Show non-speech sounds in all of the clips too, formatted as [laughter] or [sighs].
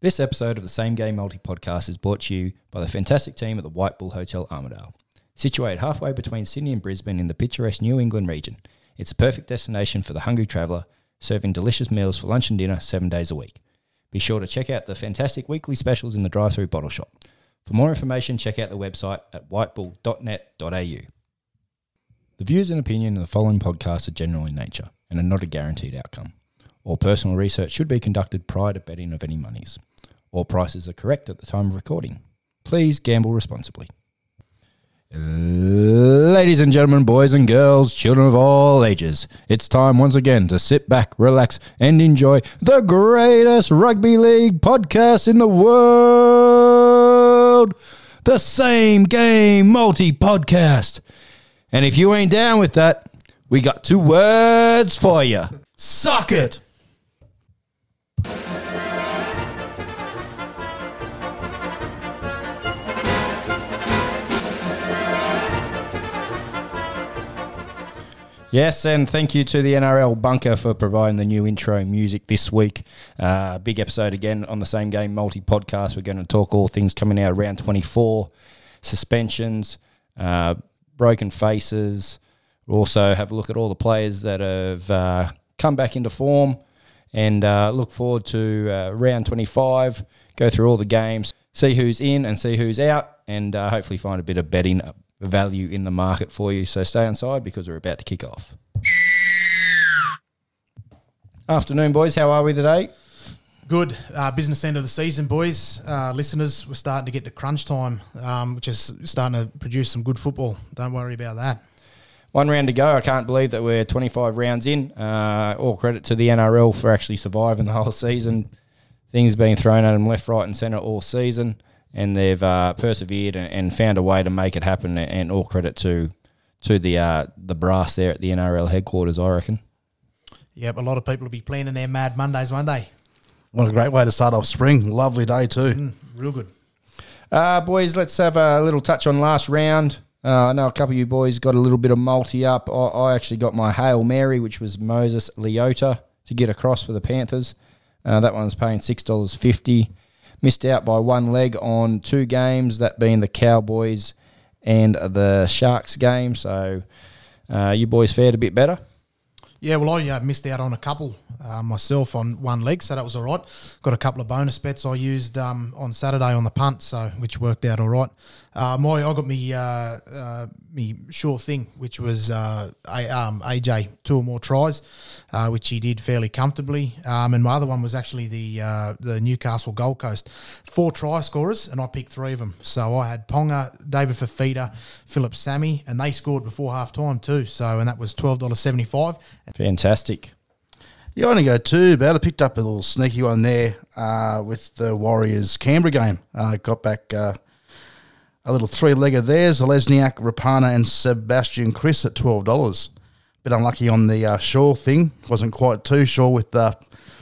This episode of the Same Game Multi podcast is brought to you by the fantastic team at the White Bull Hotel Armidale. Situated halfway between Sydney and Brisbane in the picturesque New England region, it's a perfect destination for the hungry traveller, serving delicious meals for lunch and dinner seven days a week. Be sure to check out the fantastic weekly specials in the drive through bottle shop. For more information, check out the website at whitebull.net.au. The views and opinion of the following podcast are general in nature and are not a guaranteed outcome. All personal research should be conducted prior to betting of any monies. All prices are correct at the time of recording. Please gamble responsibly. Ladies and gentlemen, boys and girls, children of all ages, it's time once again to sit back, relax, and enjoy the greatest rugby league podcast in the world the Same Game Multi Podcast. And if you ain't down with that, we got two words for you. Suck it! Yes, and thank you to the NRL Bunker for providing the new intro music this week. Uh, big episode again on the same game multi podcast. We're going to talk all things coming out around 24, suspensions, uh, broken faces. We'll also have a look at all the players that have uh, come back into form and uh, look forward to uh, round 25, go through all the games, see who's in and see who's out, and uh, hopefully find a bit of betting value in the market for you. So stay inside because we're about to kick off. Afternoon, boys. How are we today? Good. Uh, business end of the season, boys. Uh, listeners, we're starting to get to crunch time, um, which is starting to produce some good football. Don't worry about that. One round to go. I can't believe that we're 25 rounds in. Uh, all credit to the NRL for actually surviving the whole season. Things being thrown at them left, right, and centre all season and they've uh, persevered and, and, found a way to make it happen. And all credit to to the uh, the brass there at the NRL headquarters, I reckon. Yep, a lot of people will be planning their Mad Mondays Monday. What a great way to start off spring. Lovely day too. Mm, real good. Uh, boys, let's have a little touch on last round. Uh, I know a couple of you boys got a little bit of multi up. I, I actually got my Hail Mary, which was Moses Leota to get across for the Panthers. Uh, that one's paying six dollars fifty missed out by one leg on two games, that being the Cowboys and the Sharks game. So uh, you boys fared a bit better. Yeah, well, I uh, missed out on a couple uh, myself on one leg, so that was all right. Got a couple of bonus bets I used um, on Saturday on the punt, so which worked out all right. Uh, my I got me uh, uh, me sure thing, which was uh, a, um, AJ two or more tries, uh, which he did fairly comfortably. Um, and my other one was actually the the Newcastle Gold Coast, four try scorers, and I picked three of them. So I had Ponga, David Fifita, Phillip Sami, and they scored before half time too. So and that was twelve dollars seventy five. Fantastic. Yeah, only go two, but I picked up a little sneaky one there uh, with the Warriors Canberra game. Uh, got back uh, a little three legger there Zelezniak, Rapana, and Sebastian Kris at $12. Bit unlucky on the uh, Shaw thing. Wasn't quite too sure with the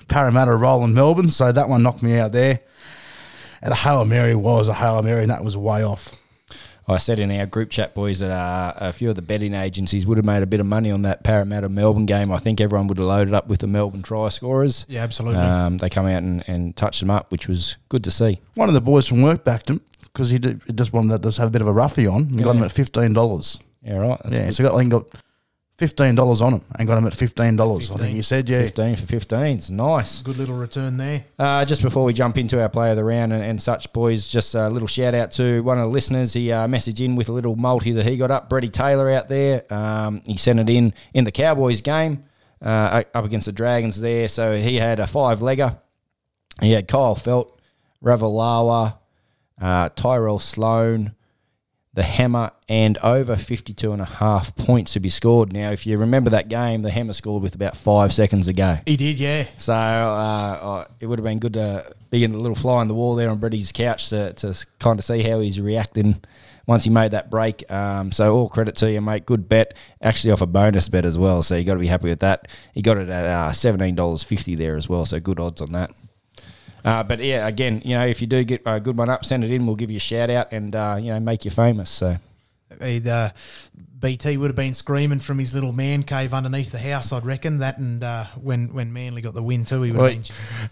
Parramatta roll in Melbourne, so that one knocked me out there. And a Hail Mary was a Hail Mary, and that was way off. I said in our group chat, boys, that uh, a few of the betting agencies would have made a bit of money on that Parramatta Melbourne game. I think everyone would have loaded up with the Melbourne try scorers. Yeah, absolutely. Um, they come out and, and touched them up, which was good to see. One of the boys from work backed him because he, did, he just wanted to just have a bit of a roughie on and yeah. got him at fifteen dollars. Yeah, right. That's yeah, so got, I think got fifteen dollars on him and got him at fifteen dollars. I think you said yeah, fifteen for fifteen. It's nice. Good little return there. Uh, just before we jump into our play of the round and, and, such, boys, just a little shout out to one of the listeners. He uh, messaged in with a little multi that he got up. Brady Taylor out there. Um, he sent it in in the Cowboys game uh, up against the Dragons there. So he had a five legger. He had Kyle Feldt, Ravalawa, uh, Tyrell Sloan the hammer and over 52 and a half points to be scored. Now, if you remember that game, the hammer scored with about five seconds to go. He did, yeah. So uh, uh, it would have been good to be in a little fly on the wall there on Brady's couch to, to kind of see how he's reacting once he made that break. Um, so all credit to you, mate. Good bet. Actually off a bonus bet as well. So you got to be happy with that. He got it at uh, $17.50 there as well. So good odds on that. Uh, but yeah, again, you know, if you do get a good one up, send it in. We'll give you a shout out and uh, you know make you famous. So Either BT would have been screaming from his little man cave underneath the house, I'd reckon. That and uh, when when Manly got the win too, he would have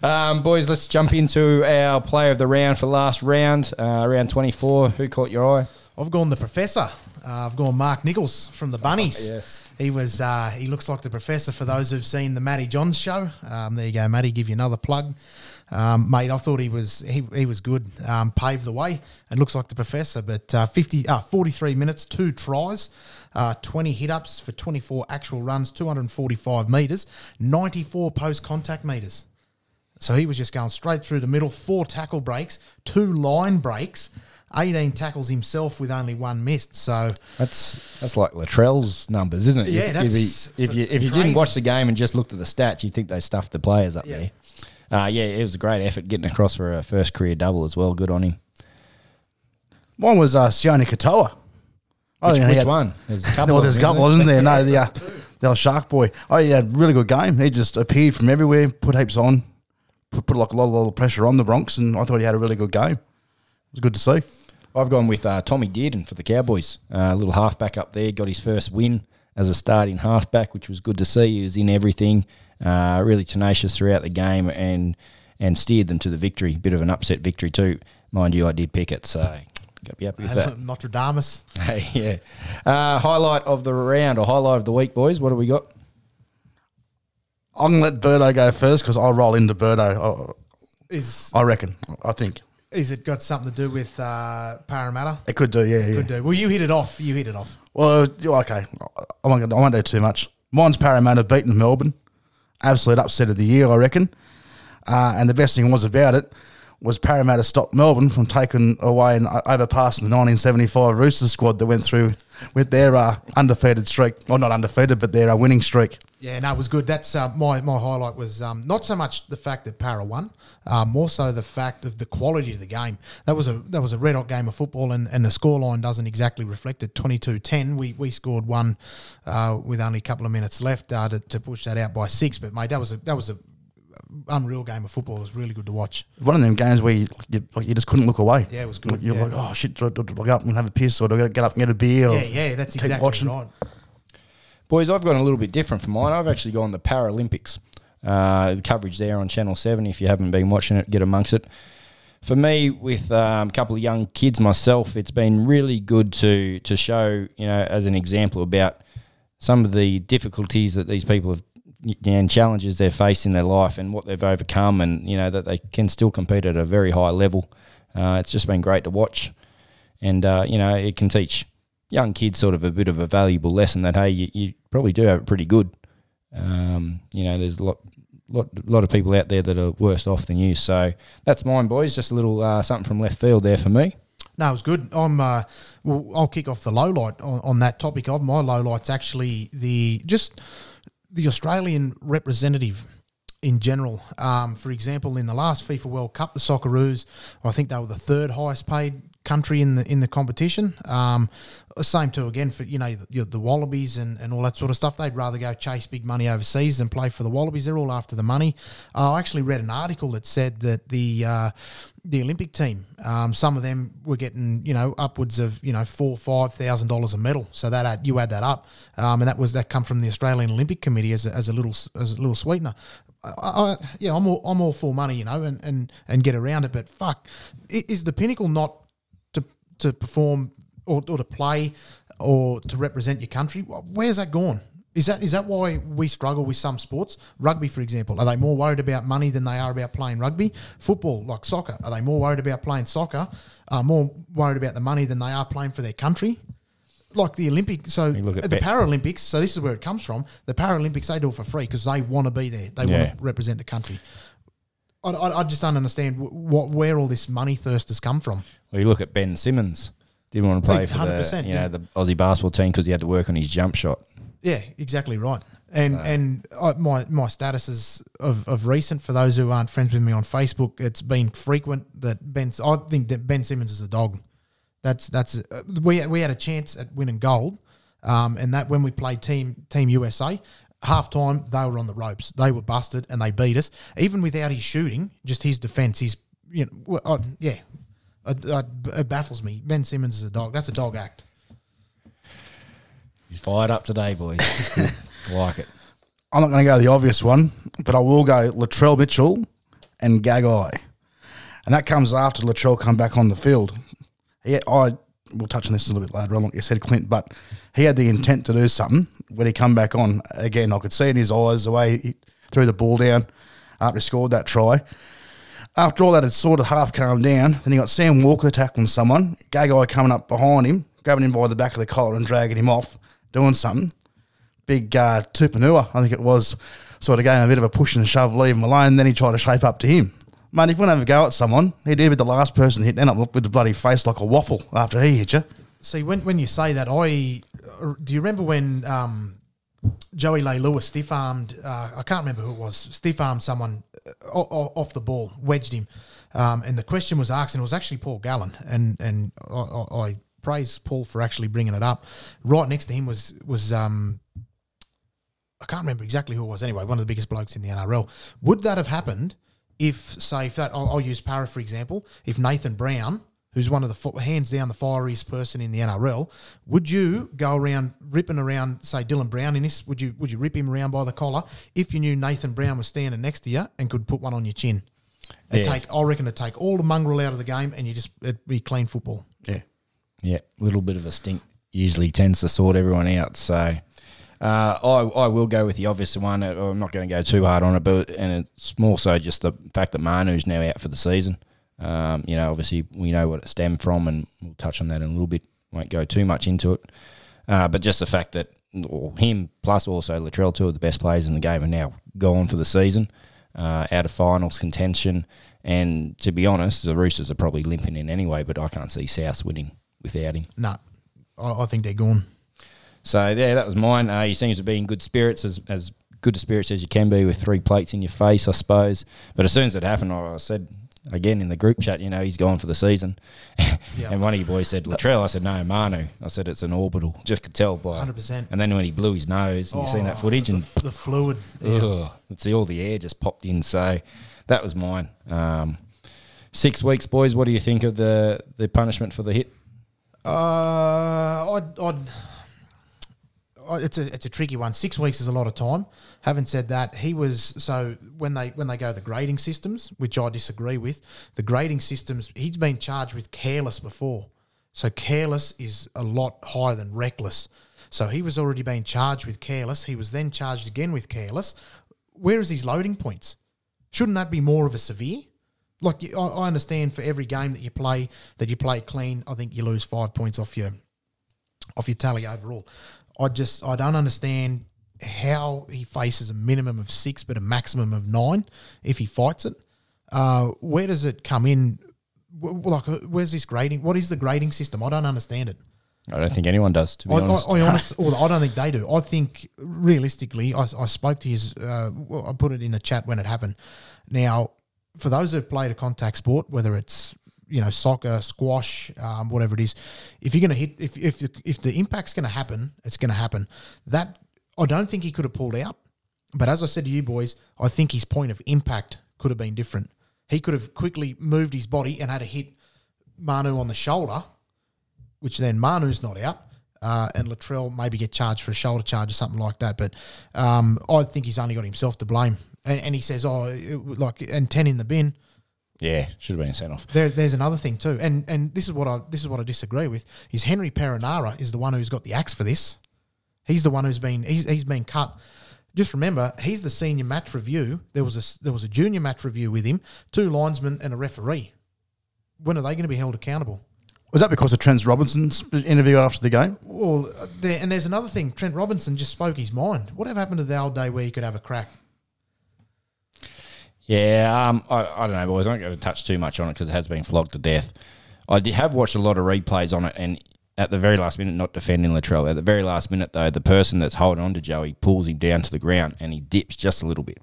been. Um, boys, let's jump into our player of the round for last round, uh, round 24. Who caught your eye? I've gone the professor. Uh, I've gone Mark Nicholls from the Bunnies. yes. He was. Uh, he looks like the professor for those who've seen the Matty Johns show. Um, there you go, Matty. Give you another plug, um, mate. I thought he was he, he was good. Um, paved the way and looks like the professor. But uh, 50, uh, 43 minutes, two tries, uh, twenty hit ups for twenty four actual runs, two hundred and forty five meters, ninety four post contact meters. So he was just going straight through the middle, four tackle breaks, two line breaks, 18 tackles himself with only one missed. So That's that's like Latrell's numbers, isn't it? Yeah, if, that's if, you, if you if you crazy. didn't watch the game and just looked at the stats, you'd think they stuffed the players up Yeah. there. Uh, yeah, it was a great effort getting across for a first career double as well. Good on him. One was uh, Sione Katoa. I Which, which had- one? There's a [laughs] couple. Well, of there's a couple, isn't there? No, [laughs] the, uh, the Shark Boy. Oh, he had a really good game. He just appeared from everywhere, put heaps on, put, put like a lot, lot of pressure on the Bronx, and I thought he had a really good game. It was good to see. I've gone with uh, Tommy Dearden for the Cowboys. Uh, a little halfback up there, got his first win as a starting halfback, which was good to see. He was in everything, uh, really tenacious throughout the game, and and steered them to the victory. Bit of an upset victory too, mind you. I did pick it, so got to be happy with that. Notre Dame. Hey, [laughs] yeah. Uh, highlight of the round or highlight of the week, boys. What have we got? I'm going to let Birdo go first because I'll roll into Birdo, Is I, I reckon. I think. is it got something to do with uh, Parramatta? It could do, yeah. yeah. Could do. Well, you hit it off. You hit it off. Well, yeah, okay. I won't, I won't do too much. Mine's Parramatta beating Melbourne. Absolute upset of the year, I reckon. Uh, and the best thing was about it was Parramatta stopped Melbourne from taking away and overpassing the 1975 Roosters squad that went through with their uh, undefeated streak. Well, not undefeated, but their uh, winning streak. Yeah, no, it was good. That's uh, my my highlight was um, not so much the fact that Para won, uh, more so the fact of the quality of the game. That was a that was a red hot game of football, and, and the scoreline doesn't exactly reflect it. 22-10. We we scored one uh, with only a couple of minutes left uh, to, to push that out by six. But mate, that was a that was a unreal game of football. It was really good to watch. One of them games where you, like, you, like, you just couldn't look away. Yeah, it was good, You're yeah. like, oh shit, do I, do I go up and have a piss or do I get up and get a beer? Or Yeah, yeah, that's keep exactly watching? right. Boys, I've gone a little bit different from mine. I've actually gone the Paralympics. Uh, the coverage there on Channel 7. If you haven't been watching it, get amongst it. For me, with um, a couple of young kids myself, it's been really good to to show, you know, as an example about some of the difficulties that these people have and challenges they've faced in their life and what they've overcome, and you know that they can still compete at a very high level. Uh, it's just been great to watch, and uh, you know it can teach young kids sort of a bit of a valuable lesson that hey, you, you probably do have it pretty good. Um, you know, there's a lot, lot, lot of people out there that are worse off than you. So that's mine, boys. Just a little uh, something from left field there for me. No, it was good. I'm. Uh, well, I'll kick off the low light on, on that topic. Of my low light's actually the just the Australian representative in general. Um, for example, in the last FIFA World Cup, the Socceroos, I think they were the third highest paid country in the in the competition. Um, same too again for you know the, the Wallabies and, and all that sort of stuff. They'd rather go chase big money overseas than play for the Wallabies. They're all after the money. Uh, I actually read an article that said that the uh, the Olympic team, um, some of them were getting you know upwards of you know four five thousand dollars a medal. So that add, you add that up, um, and that was that come from the Australian Olympic Committee as a, as a little as a little sweetener. I, I, yeah, I'm all, I'm all for money, you know, and, and, and get around it. But fuck, is the pinnacle not to perform or, or to play or to represent your country? Where's that gone? Is that is that why we struggle with some sports? Rugby, for example, are they more worried about money than they are about playing rugby? Football, like soccer, are they more worried about playing soccer? Are more worried about the money than they are playing for their country? Like the Olympic, so the Bet- Paralympics. So this is where it comes from. The Paralympics they do it for free because they want to be there. They Yeah. want to represent the country. I, I, I just don't understand what where all this money thirst has come from. Well, you look at Ben Simmons. Didn't want to play for the 100%, you know the Aussie basketball team because he had to work on his jump shot. Yeah, exactly right. And and I, my my status is of, of recent for those who aren't friends with me on Facebook. It's been frequent that Ben. I think that Ben Simmons is a dog. That's that's uh, we we had a chance at winning gold, um, and that when we played team Team USA, half time they were on the ropes. They were busted and they beat us. Even without his shooting, just his defense, his you know, I, yeah, it, it baffles me. Ben Simmons is a dog. That's a dog act. He's fired up today, boys. [laughs] Good. like it. I'm not going to go the obvious one, but I will go Latrell Mitchell and Gagai. And that comes after Latrell come back on the field. Yeah, I we'll touch on this a little bit later on, like you said, Clint, but he had the intent to do something when he come back on. Again, I could see in his eyes the way he threw the ball down after he scored that try. After all that had sort of half calmed down, then he got Sam Walker tackling someone, Gagai coming up behind him, grabbing him by the back of the collar and dragging him off, doing something. Big uh, Tupouniua, I think it was, sort of gave him a bit of a push and shove, leave him alone. Then he tried to shape up to him. Man, if you want to have a go at someone, he'd be the last person hit, end up with the bloody face like a waffle after he hit you. See, when when you say that, I do you remember when um, Joey Leilua stiff armed? Uh, I can't remember who it was. Stiff armed someone uh, off the ball, wedged him, um, and the question was asked, and it was actually Paul Gallen, and and I, I, I praise Paul for actually bringing it up. Right next to him was was um, I can't remember exactly who it was. Anyway, one of the biggest blokes in the NRL. Would that have happened if, say, if that I'll, I'll use Para for example, if Nathan Brown who's one of the hands down the fieriest person in the NRL, would you go around ripping around, say Dylan Brown in this? Would you would you rip him around by the collar if you knew Nathan Brown was standing next to you and could put one on your chin? And Yeah. take, I reckon, to take all the mongrel out of the game, and you just it'd be clean football. Yeah. Yeah, a little bit of a stink usually tends to sort everyone out. So uh, I I will go with the obvious one. Uh, I'm not going to go too hard on it, but and it's more so just the fact that Manu's now out for the season. Um, you know, obviously we know what it stemmed from, and we'll touch on that in a little bit. Won't go too much into it, uh, but just the fact that or him plus also Latrell, two of the best players in the game, are now gone for the season, uh, out of finals contention. And to be honest, the Roosters are probably limping in anyway, but I can't see Souths winning without him. No, I, I think they're gone. So yeah, that was mine. Uh, he seems to be in good spirits, as as good a spirits as you can be with three plates in your face, I suppose. But as soon as it happened, I I said again in the group chat, you know, he's gone for the season. Yeah. [laughs] and one of you boys said Latrell. I said no, Manu. I said it's an orbital. Just could tell by. 100%. And then when he blew his nose, and you seen that Oh, footage, and the, fluid. ugh, it's all the air just popped in. So that was mine. Um, six weeks, boys. What do you think of the the punishment for the hit? Uh, I'd, I'd, Oh, it's a it's a tricky one. Six weeks is a lot of time. Having said that, he was so when they when they go the grading systems, which I disagree with. The grading systems, he's been charged with careless before, so careless is a lot higher than reckless. So he was already being charged with careless. He was then charged again with careless. Where is his loading points? Shouldn't that be more of a severe? Like I, I understand for every game that you play that you play clean, I think you lose five points off your off your tally overall. I just I don't understand how he faces a minimum of six but a maximum of nine if he fights it. Uh, where does it come in? Like, where's this grading? What is the grading system? I don't understand it. I don't think anyone does. To be I, I, honest, I, honest, or I don't think they do. I think realistically, I, I spoke to his. Uh, I put it in the chat when it happened. Now, for those who've played a contact sport, whether it's you know soccer, squash, um, whatever it is, if you're going to hit, if if the, if the impact's going to happen, it's going to happen. That I don't think he could have pulled out. But as I said to you boys, I think his point of impact could have been different. He could have quickly moved his body and had a hit Manu on the shoulder which then Manu's not out, uh, and Latrell maybe get charged for a shoulder charge or something like that. But um, I think he's only got himself to blame. And, and he says, "Oh, it, like and ten in the bin." Yeah, should have been sent off. There, there's another thing too, and and this is what I this is what I disagree with. Is Henry Perenara is the one who's got the axe for this? He's the one who's been he's he's been cut. Just remember, he's the senior match review. There was a there was a junior match review with him, two linesmen and a referee. When are they going to be held accountable? Was that because of Trent Robinson's interview after the game? Well, uh, there, and there's another thing. Trent Robinson just spoke his mind. Whatever happened to the old day where you could have a crack? Yeah, um, I, I don't know, boys. I'm not going to touch too much on it because it has been flogged to death. I did have watched a lot of replays on it, and at the very last minute, not defending Latrell. At the very last minute, though, the person that's holding on to Joey pulls him down to the ground, and he dips just a little bit.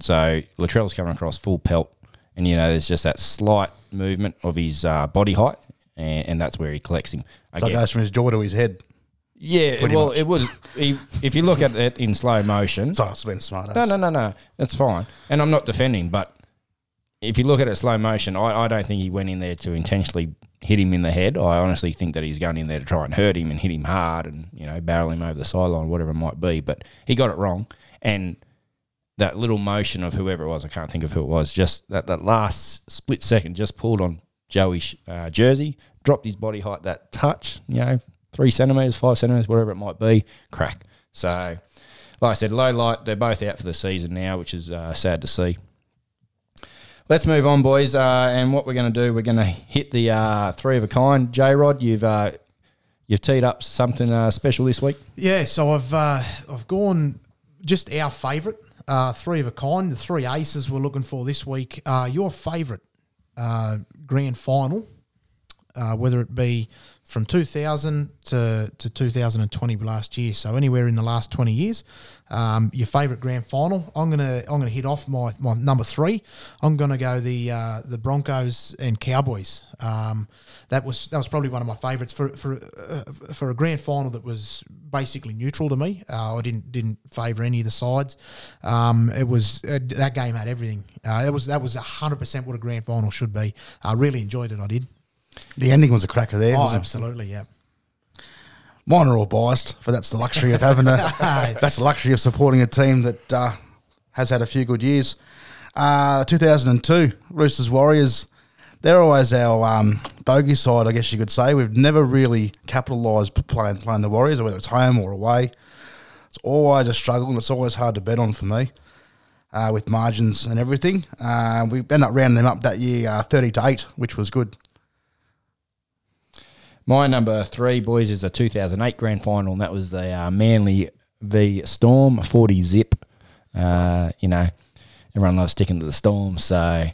So Latrell's coming across full pelt, and you know there's just that slight movement of his uh, body height, and, and that's where he collects him. So it goes from his jaw to his head. Yeah, pretty well, much. it was. He, if you look at it in slow motion, So it's been smart. no, no, no, no. That's fine. And I'm not defending, but if you look at it slow motion, I, I don't think he went in there to intentionally hit him in the head. I honestly think that he's going in there to try and hurt him and hit him hard and you know barrel him over the sideline, whatever it might be. But he got it wrong, and that little motion of whoever it was, I can't think of who it was, just that, that last split second, just pulled on Joey's uh, jersey, dropped his body height that touch, you know, three centimeters, five centimeters, whatever it might be, crack. So, like I said, low light, they're both out for the season now, which is uh, sad to see. Let's move on, boys. Uh, and what we're going to do, we're going to hit the uh, three of a kind. J Rod, you've uh, you've teed up something uh, special this week. Yeah, so I've uh, I've gone just our favourite three of a kind. The three aces we're looking for this week. Your favourite grand final, whether it be from 2000 to, to 2020 last year, so anywhere in the last 20 years. Um, your favourite grand final. I'm gonna I'm gonna hit off my, my number three. I'm gonna go the uh, the Broncos and Cowboys. Um, that was that was probably one of my favourites for for uh, for a grand final that was basically neutral to me. Uh, I didn't didn't favour any of the sides. Um, it was uh, that game had everything. Uh, it was that was hundred percent what a grand final should be. I really enjoyed it. I did. The ending was a cracker there. Oh, wasn't it? absolutely, yeah. Mine are all biased, but that's the luxury of having a. [laughs] that's the luxury of supporting a team that uh, has had a few good years. Uh, 2002 Roosters Warriors. They're always our um, bogey side, I guess you could say. We've never really capitalised playing playing the Warriors, whether it's home or away. It's always a struggle, and it's always hard to bet on for me. Uh, with margins and everything, uh, we ended up rounding them up that year, uh, thirty to eight, which was good. My number three, boys, is a 2008 grand final, and that was the uh, Manly v Storm 40 zip. Uh, you know, everyone loves sticking to the Storm, so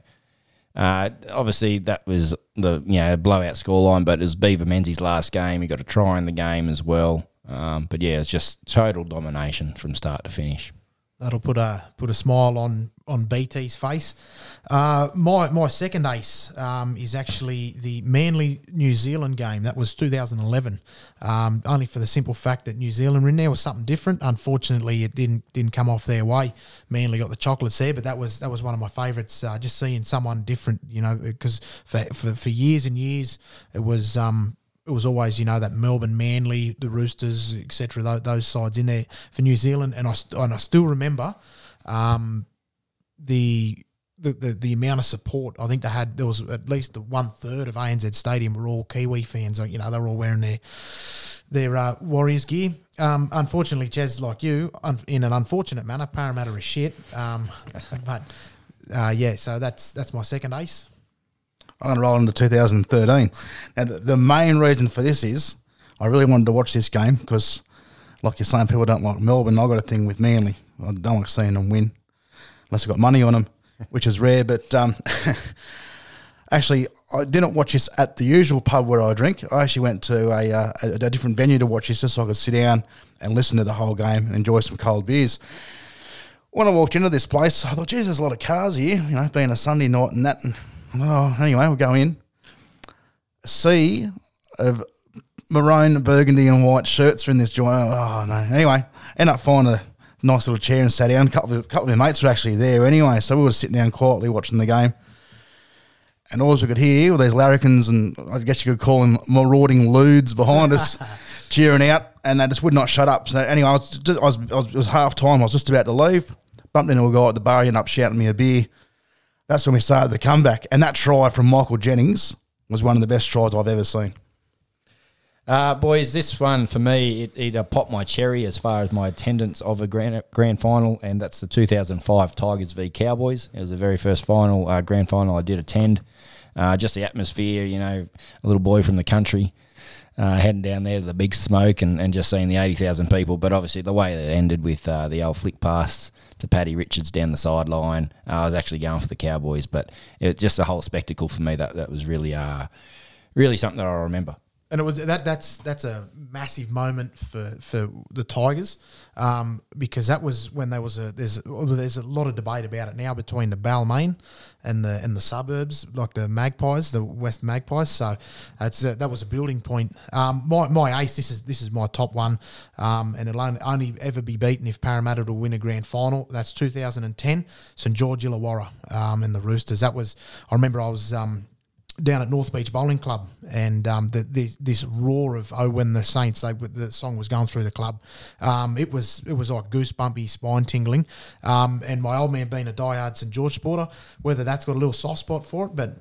uh, obviously that was the you know blowout scoreline, but it was Beaver Menzies' last game. He got a try in the game as well. Um, but yeah, it's just total domination from start to finish. That'll put a put a smile on on BT's face. Uh, my my second ace um, is actually the Manly New Zealand game. That was 2011. Um, only for the simple fact that New Zealand were in there was something different. Unfortunately, it didn't didn't come off their way. Manly got the chocolates there, but that was that was one of my favourites. Uh, just seeing someone different, you know, because for, for for years and years it was. Um, it was always, you know, that Melbourne, Manly, the Roosters, etc. Those, those sides in there for New Zealand, and I and I still remember um, the, the the the amount of support. I think they had there was at least one third of ANZ Stadium were all Kiwi fans. You know, they were all wearing their their uh, Warriors gear. Um, unfortunately, Jez, like you, un- in an unfortunate manner, Parramatta is shit. Um, [laughs] but uh, yeah, so that's that's my second ace. I'm going to roll into 2013. Now, the, the main reason for this is I really wanted to watch this game because, like you're saying, people don't like Melbourne. I've got a thing with Manly. I don't like seeing them win unless I've got money on them, which is rare. But um, [laughs] actually, I didn't watch this at the usual pub where I drink. I actually went to a, uh, a, a different venue to watch this just so I could sit down and listen to the whole game and enjoy some cold beers. When I walked into this place, I thought, geez, there's a lot of cars here, you know, being a Sunday night and that. And Oh, anyway, we'll go in. A sea of maroon, burgundy, and white shirts are in this joint. Oh no! Anyway, end up finding a nice little chair and sat down. A couple of couple of my mates were actually there anyway, so we were sitting down quietly watching the game. And all we could hear were these larrikins and I guess you could call them marauding lewds behind us [laughs] cheering out, and they just would not shut up. So anyway, I was, just, I was, I was it was half time. I was just about to leave. Bumped into a guy at the bar. He ended up shouting me a beer. That's when we started the comeback. And that try from Michael Jennings was one of the best tries I've ever seen. Uh, boys, this one for me, it, it uh, popped my cherry as far as my attendance of a grand, grand final, and that's the 2005 Tigers v Cowboys. It was the very first final, uh, grand final I did attend. Uh, just the atmosphere, you know, a little boy from the country uh, heading down there to the big smoke and, and just seeing the 80,000 people. But obviously, the way that it ended with uh, the old flick pass to Paddy Richards down the sideline, uh, I was actually going for the Cowboys. But it just a whole spectacle for me that, that was really, uh, really something that I remember. And it was that that's that's a massive moment for for the Tigers um, because that was when there was a there's there's a lot of debate about it now between the Balmain and the and the suburbs like the Magpies the West Magpies. So that's a, that was a building point. Um, my my ace this is this is my top one. Um, and it'll only, only ever be beaten if Parramatta will win a grand final. That's 2010 St George Illawarra um, and the Roosters. That was I remember I was um, down at North Beach Bowling Club, and um, the, the, this roar of "Oh, when the Saints," they, the song was going through the club. Um, it was it was like goosebumpy, spine tingling. Um, and my old man being a diehard St George supporter, whether that's got a little soft spot for it, but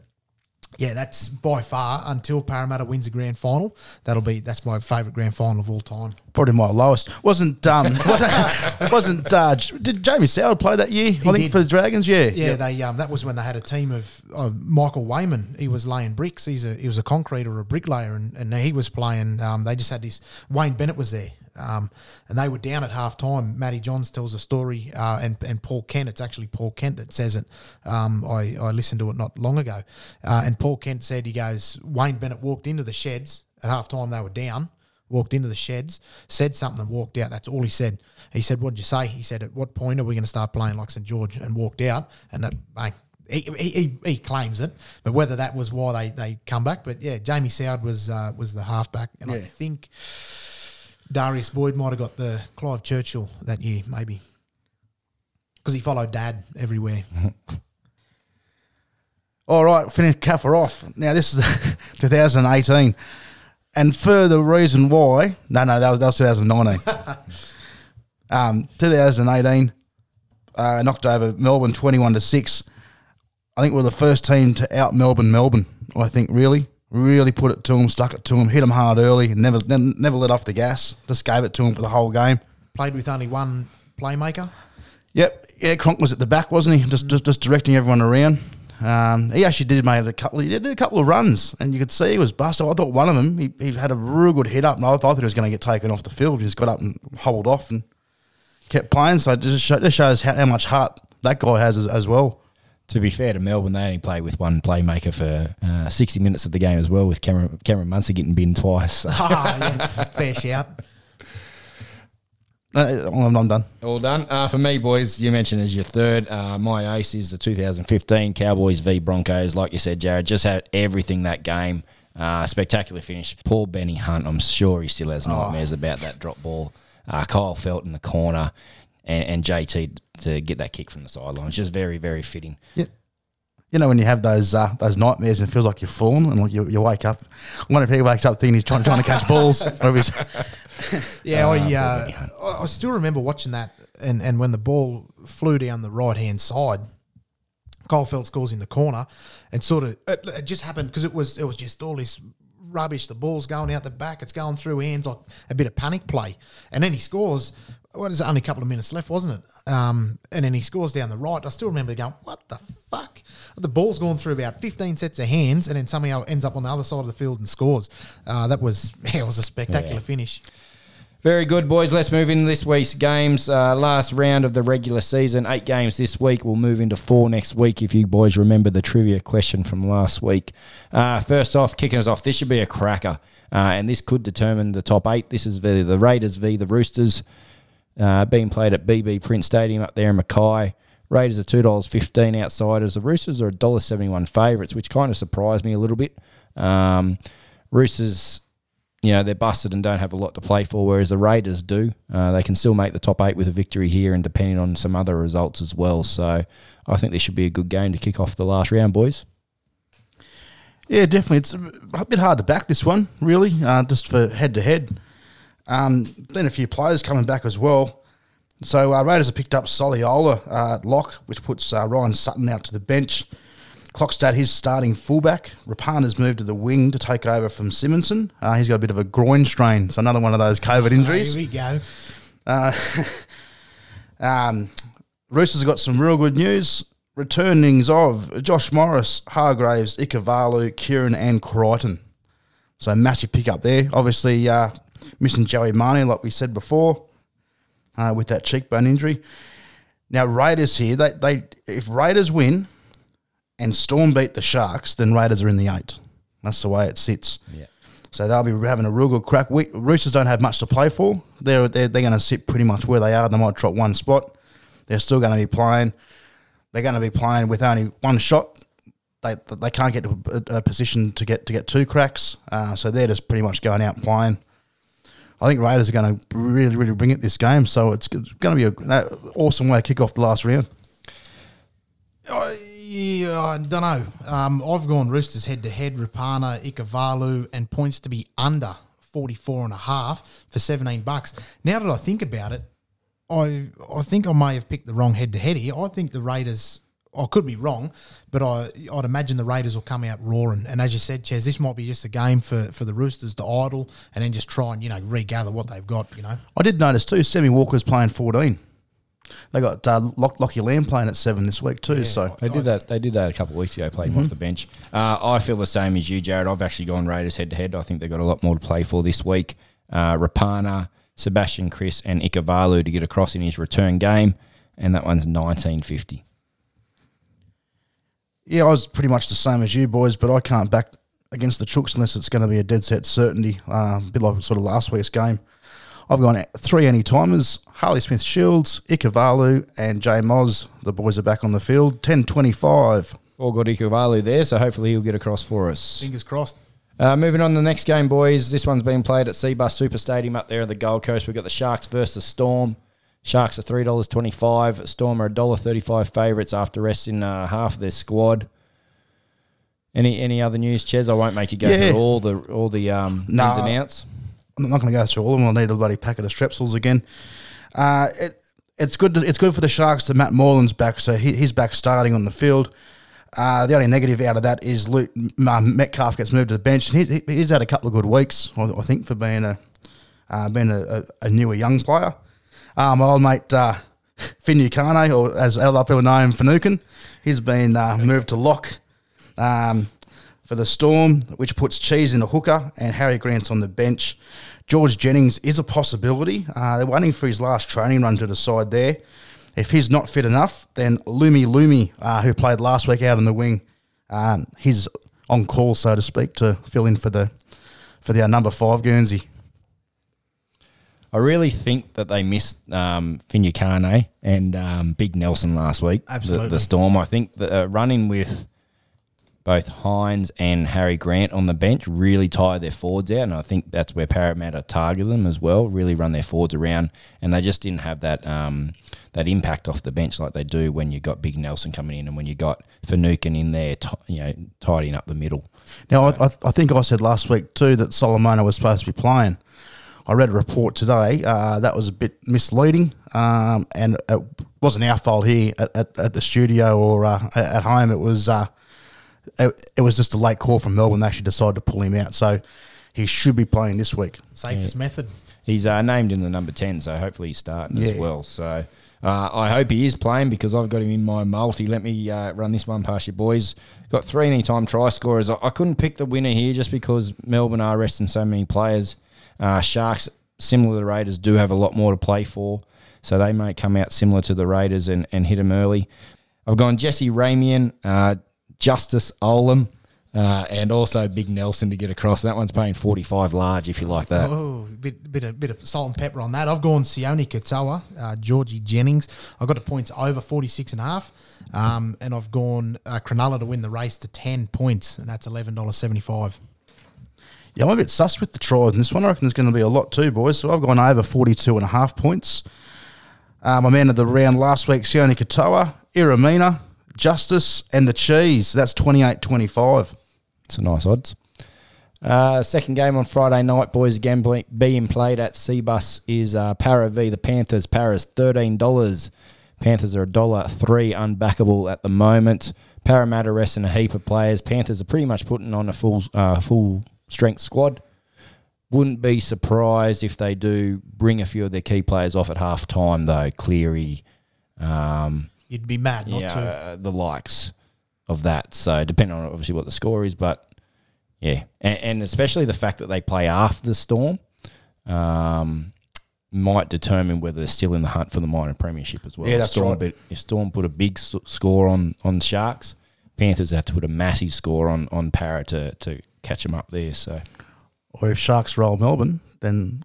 yeah, that's by far until Parramatta wins a grand final. That'll be that's my favourite grand final of all time. Probably my lowest. Wasn't um [laughs] wasn't uh, did Jamie Soward play that year? I think did. for the Dragons. Yeah, Yeah, they um, that was when they had a team of uh, Michael Weyman. He was laying bricks. He's a he was a concrete or a bricklayer, and, and he was playing. Um, they just had this. Wayne Bennett was there, um, and they were down at half time. Matty Johns tells a story, uh, and and Paul Kent. It's actually Paul Kent that says it. Um, I I listened to it not long ago, uh, and Paul Kent said he goes. Wayne Bennett walked into the sheds at half time. They were down. Walked into the sheds, said something, and walked out. That's all he said. He said, "What did you say?" He said, "At what point are we going to start playing like St George?" And walked out, and that bang, he, he, he, claims it, but whether that was why they, they come back, but yeah, Jamie Soward was uh, was the halfback, and I think Darius Boyd might have got the Clive Churchill that year, maybe, because he followed Dad everywhere. [laughs] All right, finish cover off. Now this is [laughs] 2018, and for the reason why, no, no, that was that was 2019. [laughs] um, 2018, uh, knocked over Melbourne 21 to six. I think we're the first team to out Melbourne Melbourne. I think really, really put it to him, stuck it to him, hit him hard early, and never never, never let off the gas. Just gave it to him for the whole game. Played with only one playmaker. Yep, yeah, Cronk was at the back, wasn't he? Just just, just directing everyone around. Um, he actually did make a couple. He did a couple of runs, and you could see he was busted. I thought one of them, he, he had a real good hit up, and I thought he was going to get taken off the field. He just got up and hobbled off and kept playing. So it just, show, just shows how, how much heart that guy has as, as well. To be fair to Melbourne, they only played with one playmaker for uh, 60 minutes of the game as well, with Cameron, Cameron Munster getting binned twice. [laughs] Ah, yeah, fair shout. Uh, I'm, I'm done. All done. Uh, for me, boys, you mentioned as your third. Uh, my ace is the 2015 Cowboys v Broncos. Like you said, Jared, just had everything that game. Uh, spectacular finish. Poor Benny Hunt, I'm sure he still has nightmares about that drop ball. Uh, Kyle Feldt in the corner and, and JT to get that kick from the sideline. It's just very, very fitting. Yeah. You know when you have those uh, those nightmares and it feels like you're falling and like you, you wake up. One of people wakes up thinking he's trying trying to catch balls. [laughs] Yeah, Ah, I, uh, I I still remember watching that, and, and when the ball flew down the right hand side, Cole Feldt scores in the corner, and sort of it, it just happened because it was it was just all this rubbish. The ball's going out the back, it's going through hands like a bit of panic play, and then he scores. What is it? Only a couple of minutes left, wasn't it? Um, and then he scores down the right. I still remember going, "What the fuck?" The ball's gone through about fifteen sets of hands, and then somehow ends up on the other side of the field and scores. Uh, that was [laughs] it was a spectacular Yeah. finish. Very good, boys. Let's move into this week's games. Uh, last round of the regular season. Eight games this week. We'll move into four next week if you boys remember the trivia question from last week. Uh, first off, kicking us off, this should be a cracker. Uh, and this could determine the top eight. This is the, the Raiders v. the Roosters, uh, being played at BB Print Stadium up there in Mackay. Raiders are $2.15 outsiders. The Roosters are $1.71 favourites, which kind of surprised me a little bit. Um, Roosters you know, they're busted and don't have a lot to play for, whereas the Raiders do. Uh, they can still make the top eight with a victory here and depending on some other results as well. So I think this should be a good game to kick off the last round, boys. yeah, definitely. It's a bit hard to back this one, really, uh, just for head to head. Um, Then a few players coming back as well. So uh, Raiders have picked up Soliola uh, at lock, which puts uh, Ryan Sutton out to the bench. Clockstad, his starting fullback. Rapana's moved to the wing to take over from Simonsson. Uh, he's got a bit of a groin strain, so another one of those COVID injuries. Here we go. Uh, [laughs] um, Roosters have got some real good news. Returnings of Josh Morris, Hargraves, Ikavalu, Kieran, and Crichton. So massive pickup there. Obviously, uh, missing Joey Marnie, like we said before, uh, with that cheekbone injury. Now Raiders here, they they if Raiders win and Storm beat the Sharks, then Raiders are in the eight. That's the way it sits. Yeah. So they'll be having a real good crack. We, Roosters don't have much to play for. They're they're, they're going to sit pretty much where they are. They might drop one spot. They're still going to be playing. They're going to be playing with only one shot. They they can't get to a, a position to get to get two cracks. Uh, so they're just pretty much going out playing. I think Raiders are going to really really bring it this game. So it's going to be an awesome way to kick off the last round. Uh, Yeah, I don't know. Um, I've gone Roosters head to head, Rapana, Ikavalu, and points to be under 44 and a half for 17 bucks. Now that I think about it, I I think I may have picked the wrong head to head here. I think the Raiders, I could be wrong, but I, I'd imagine the Raiders will come out roaring. And as you said, Ches, this might be just a game for, for the Roosters to idle and then just try and, you know, regather what they've got, you know. I did notice too. Sammy Walker's playing fourteen. They got uh, Lock, Lockie Lam playing at seven this week too. so They did that. They did that a couple of weeks ago, playing off the bench. Uh, I feel the same as you, Jared. I've actually gone Raiders head to head. I think they've got a lot more to play for this week. Uh, Rapana, Sebastian Kris, and Ikavalu to get across in his return game, and that one's nineteen fifty. Yeah, I was pretty much the same as you boys, but I can't back against the Chooks unless it's going to be a dead set certainty. Uh, a bit like sort of last week's game. I've gone three any timers: Harley Smith Shields, Ikavalu, and Jay Moz. The boys are back on the field. Ten twenty-five. All got Ikavalu there, so hopefully he'll get across for us. Fingers crossed. Uh, moving on to the next game, boys. This one's being played at Cbus Super Stadium up there at the Gold Coast. We've got the Sharks versus Storm. Sharks are three dollars twenty-five. Storm are a dollar thirty-five favourites after resting uh, half of their squad. Any any other news, Ches? I won't make you go Yeah. through all the all the um, Nah. ins and outs. I'm not going to go through all of them. I'll need a bloody packet of Strepsils again. Uh, it, it's good. To, it's good for the Sharks that Matt Moylan's back, so he, he's back starting on the field. Uh, the only negative out of that is Luke, uh, Metcalf gets moved to the bench, and he's, he's had a couple of good weeks, I, I think, for being a uh, being a, a, a newer young player. Uh, my old mate uh, Finucane, or as other people know him, Finucane, he's been uh, moved to lock um, for the Storm, which puts Cheese in a hooker, and Harry Grant's on the bench. George Jennings is a possibility. Uh, they're waiting for his last training run to decide there. If he's not fit enough, then Lumi Lumi, uh, who played last week out on the wing, um, he's on call, so to speak, to fill in for the for the uh, number five Guernsey. I really think that they missed um, Finucane and um, Big Nelson last week. the- Absolutely. The, Storm. I think the uh, running with both Hines and Harry Grant on the bench really tired their forwards out, and I think that's where Parramatta targeted them as well. Really run their forwards around, and they just didn't have that um, that impact off the bench like they do when you got Big Nelson coming in and when you got Finucane in there, ti you know, tidying up the middle. Now, I, I, I think I said last week too that Solomona was supposed to be playing. I read a report today uh, that was a bit misleading, um, and it wasn't our fault here at, at, at the studio or uh, at at home. It was uh, it, it was just a late call from Melbourne. They actually decided to pull him out, so he should be playing this week. Safest method. He's uh, named in the number 10, so hopefully he's starting as well. So uh, I hope he is playing because I've got him in my multi. Let me uh, run this one past you, boys. Got three anytime try scorers. I, I couldn't pick the winner here just because Melbourne are resting so many players. Uh, Sharks, similar to the Raiders, do have a lot more to play for, so they may come out similar to the Raiders and, and hit them early. I've gone Jesse Ramien, uh, Justin Olam, uh, and also Big Nelson to get across. That one's paying 45 large if you like that. Oh, bit bit of bit of salt and pepper on that. I've gone Sione Katoa, uh, Georgie Jennings. I've got the points over 46 and a half. Um, and I've gone uh, Cronulla to win the race to 10 points, and that's $11.75. Yeah, I'm a bit sus with the tries in this one. I reckon there's going to be a lot too, boys. So I've gone over 42 and a half points. Uh, my man of the round last week, Sione Katoa, Iramina, Justice, and the Cheese. That's 28 25. It's a nice odds. Uh, second game on Friday night, boys. Ble- being played at Cbus is uh, Para v the Panthers. Para's thirteen dollars. Panthers are a dollar three, unbackable at the moment. Parramatta resting a heap of players. Panthers are pretty much putting on a full uh, full strength squad. Wouldn't be surprised if they do bring a few of their key players off at half time, though. Cleary, um, You'd be mad not yeah, to. uh, the likes of that. So depending on obviously what the score is, but yeah, and, and especially the fact that they play after the storm um, might determine whether they're still in the hunt for the minor premiership as well. Yeah, that's storm, right. But if Storm put a big s- score on on Sharks, Panthers have to put a massive score on on Para to to catch them up there. So Or if Sharks roll Melbourne, then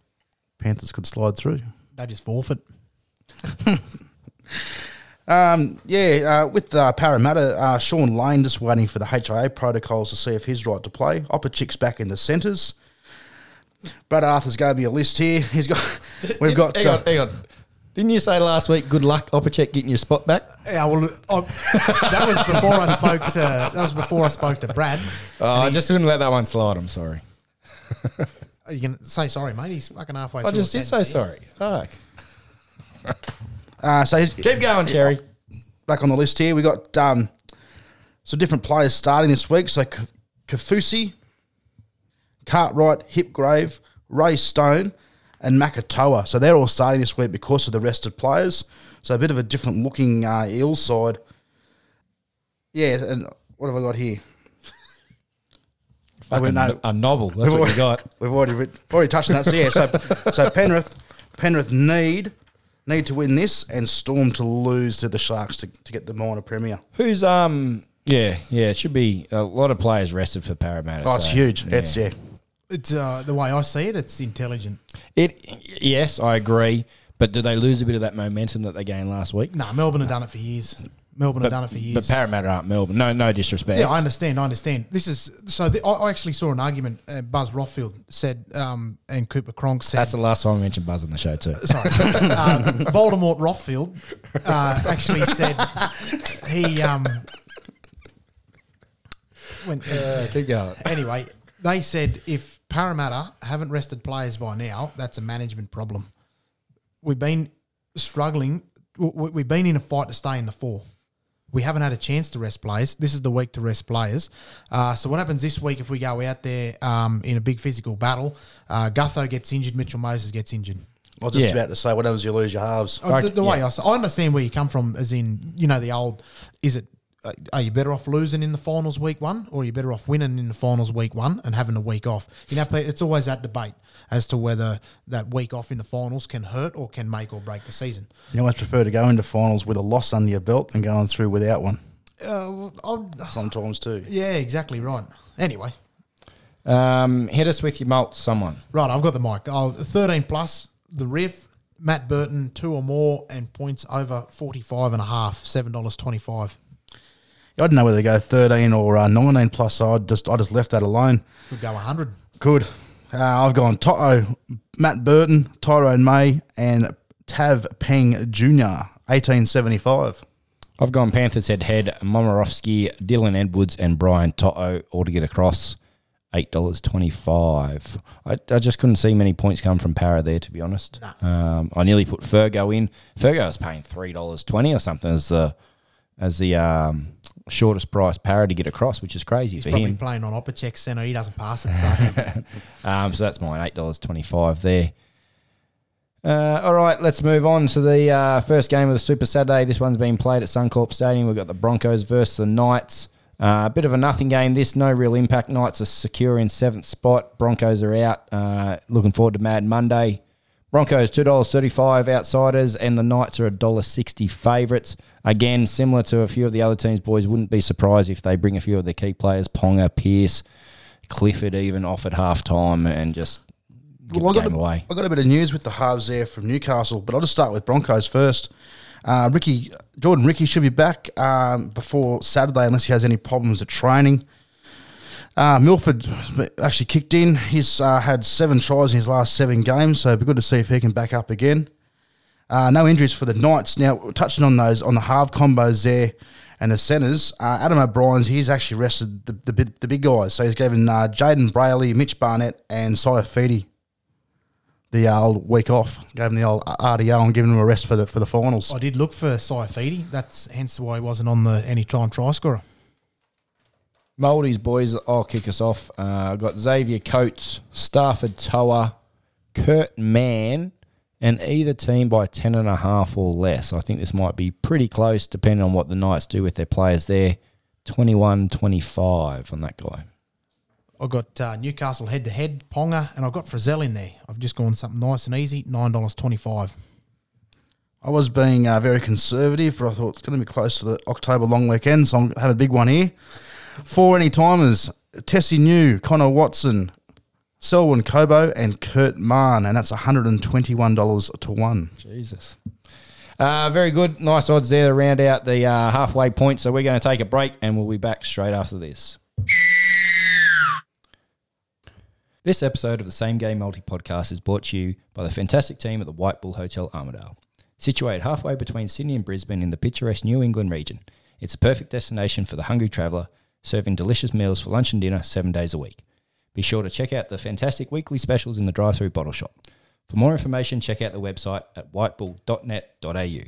Panthers could slide through. They just forfeit. [laughs] Um, yeah, uh, with uh, Parramatta, uh, Shaun Lane just waiting for the HIA protocols to see if he's right to play. Opacic's back in the centres. Brad Arthur's going to be a list here. He's got, [laughs] we've got. hang uh, on, hang on. Didn't you say last week, good luck, Opacic, getting your spot back? Yeah, well, I, that was before I spoke to that was before I spoke to Brad. Oh, I just wouldn't let that one slide. I'm sorry. You can say sorry, mate. He's fucking halfway. I through just a did say sentence here. sorry. Fuck. Uh, so Keep going, Cherry. back on the list here, we got um, some different players starting this week. So K- Kafusi, Cartwright, Hipgrave, Ray Stone, and Makatoa. So they're all starting this week because of the rested players. So a bit of a different looking uh, Eels side. Yeah, and what have I got here? Fucking no. A novel. That's what you got. We've already writ- already touched on that. So yeah, so so Penrith Penrith need need to win this and Storm to lose to the Sharks to, to get the minor premier. Who's um? Yeah, yeah. It should be a lot of players rested for Parramatta. Oh, it's so, huge. yeah. It's yeah. It's uh, the way I see it. It's intelligent. It. Yes, I agree. But do they lose a bit of that momentum that they gained last week? No, Melbourne have done it for years. Melbourne have done it for years. But Parramatta aren't Melbourne. No, no disrespect. Yeah, I understand. I understand. This is so. The, I I actually saw an argument. Uh, Buzz Rothfield said, um, and Cooper Cronk said, That's the last time I mentioned Buzz on the show too. [laughs] sorry, um, Voldemort Rothfield uh, actually said he um, when, keep going. anyway. They said if Parramatta haven't rested players by now, that's a management problem. We've been struggling. w- w- We've been in a fight to stay in the four. We haven't had a chance to rest players. This is the week to rest players. Uh, so what happens this week if we go out there um, in a big physical battle? Uh, Gutho gets injured. Mitchell Moses gets injured. I was just Yeah. about to say, what happens you lose your halves? Uh, the, Okay, the way I, I, s- I understand where you come from, as in you know the old. Is it? Are you better off losing in the finals week one, or are you better off winning in the finals week one and having a week off? You know, it's always that debate as to whether that week off in the finals can hurt or can make or break the season. You always prefer to go into finals with a loss under your belt than going through without one Uh, I'll- [sighs] sometimes too. yeah, exactly right. Anyway, Um, hit us with your mults, someone. right, I've got the mic. I'll, Thirteen plus the riff. Matt Burton, two or more, and points over 45 and a half, $7.25. I didn't know whether to go 13 or uh, 19 plus. So I just I just left that alone. Could go 100. Good. Uh, I've gone Toto, Matt Burton, Tyrone May, and Tav Peng Jr. 1875. I've gone Panthers head head, Momirovski, Dylan Edwards, and Brian Toto all to get across. Eight dollars twenty five. I, I just couldn't see many points come from Para there, to be honest. Um, I nearly put Fergo in. Fergo was paying three dollars twenty or something as the as the um, shortest price Para to get across, which is crazy for Probably him. playing on Opacic centre. He doesn't pass it, so [laughs] Um, so that's mine, eight dollars twenty-five there. Uh, all right, let's move on to the uh, first game of the Super Saturday. This one's being played at Suncorp Stadium. We've got the Broncos versus the Knights. Uh, a bit of a nothing game. This no real impact. Knights are secure in seventh spot. Broncos are out. Uh, looking forward to Mad Monday. Broncos two dollars thirty-five outsiders, and the Knights are a dollar sixty favourites. Again, similar to a few of the other teams, boys. Wouldn't be surprised if they bring a few of their key players, Ponga, Pierce, Clifford, even off at half time, and just give Well, I the got, game a, away. I got a bit of news with the halves there from Newcastle, but I'll just start with Broncos first. Uh, Riki Jordan Riki should be back um, before Saturday unless he has any problems at training. Uh, Milford actually kicked in. He's uh, had seven tries in his last seven games, so it'd be good to see if he can back up again. Uh, no injuries for the Knights. Now, touching on those, on the half combos there and the centres, uh, Adam O'Brien's, he's actually rested the, the, big- the big guys. So he's given uh, Jayden Brailey, Mitch Barnett, and Saifiti the old week off. Gave him the old RDO and given him a rest for the for the finals. I did look for Saifiti. That's hence why he wasn't on the any time try scorer. Mouldies boys, I'll kick us off. Uh, I've got Xavier Coates, Starford To'a, Kurt Mann, and either team by 10.5 or less. I think this might be pretty close depending on what the Knights do with their players there. 21 25 on that guy. I've got uh, Newcastle head to head, Ponga, and I've got Frizell in there. I've just gone something nice and easy, nine dollars twenty five. I was being uh, very conservative, but I thought it's going to be close to the October long weekend, so I'm have a big one here. Four any timers: Tesi Niu, Connor Watson, Selwyn Cobbo, and Kurt Mann, and that's one hundred and twenty-one dollars to one. Jesus. Uh, very good. Nice odds there to round out the uh, halfway point. So we're going to take a break and we'll be back straight after this. This episode of the Same Game Multi Podcast is brought to you by the fantastic team at the White Bull Hotel Armidale. Situated halfway between Sydney and Brisbane in the picturesque New England region, it's a perfect destination for the hungry traveller, serving delicious meals for lunch and dinner seven days a week. Be sure to check out the fantastic weekly specials in the drive through bottle shop. For more information, check out the website at whitebull.net.au.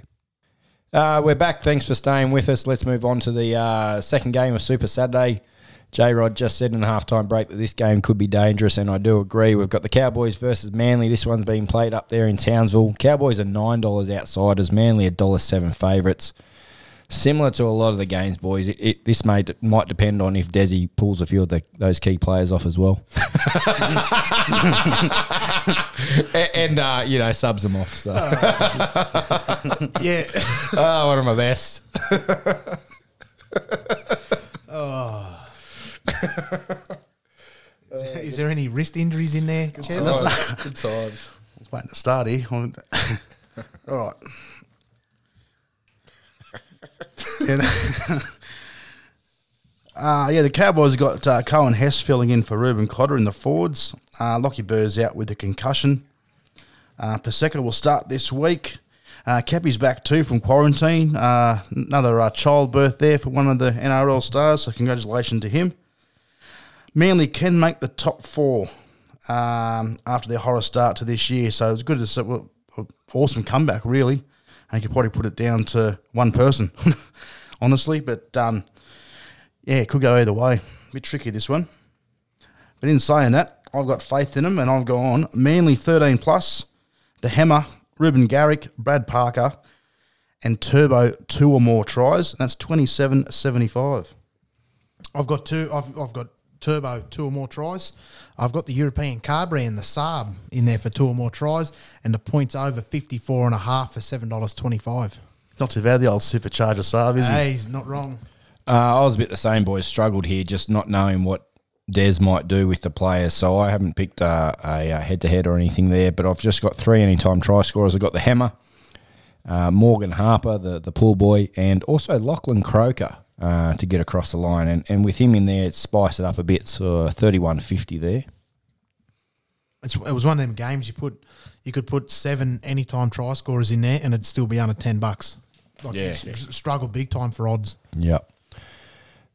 Uh, we're back. Thanks for staying with us. Let's move on to the uh, second game of Super Saturday. J Rod just said in the halftime break that this game could be dangerous, and I do agree. We've got the Cowboys versus Manly. This one's being played up there in Townsville. Cowboys are nine dollars outsiders. Manly are dollar seven favourites. Similar to a lot of the games, boys. It, it, this may might depend on if Desi pulls a few of the, those key players off as well, [laughs] and, and uh, you know subs them off. So, [laughs] Yeah. oh, [laughs] one of my best. Is there any wrist injuries in there? Ches? Good times. I was waiting to start here. All right. Yeah, [laughs] uh, yeah, the Cowboys got uh, Coen Hess filling in for Reuben Cotter in the forwards. Uh, Lockie Burr's out with a concussion. Uh, Paseka will start this week. Uh, Cappy's back too from quarantine. Uh, another uh, childbirth there for one of the NRL stars, so congratulations to him. Manly can make the top four um, after their horror start to this year, so it's good to see. Well, awesome comeback, really. You could probably put it down to one person, [laughs] honestly. But um, yeah, it could go either way. A bit tricky this one. But in saying that, I've got faith in them, and I've gone Manly 13 plus, the Hammer, Reuben Garrick, Brad Parker, and Turbo two or more tries. And that's 27.75. I've got two. I've, I've got Turbo two or more tries. I've got the European car brand, the Saab, in there for two or more tries, and the points over fifty four and a half for seven dollars twenty five. Not too bad, the old supercharger Saab, is he? Hey, he's not wrong. Uh, I was a bit the same, boys. Struggled here, just not knowing what Des might do with the players. So I haven't picked uh, a head to head or anything there, but I've just got three anytime try scorers. I've got the Hammer, uh, Morgan Harper, the, the pool boy, and also Lachlan Croker uh, to get across the line. And, and with him in there, spice it up a bit. So 31.50 there. It's, it was one of them games you put. You could put seven anytime try scorers in there, and it'd still be under ten bucks. Like Yeah. you s- struggle big time for odds. Yep.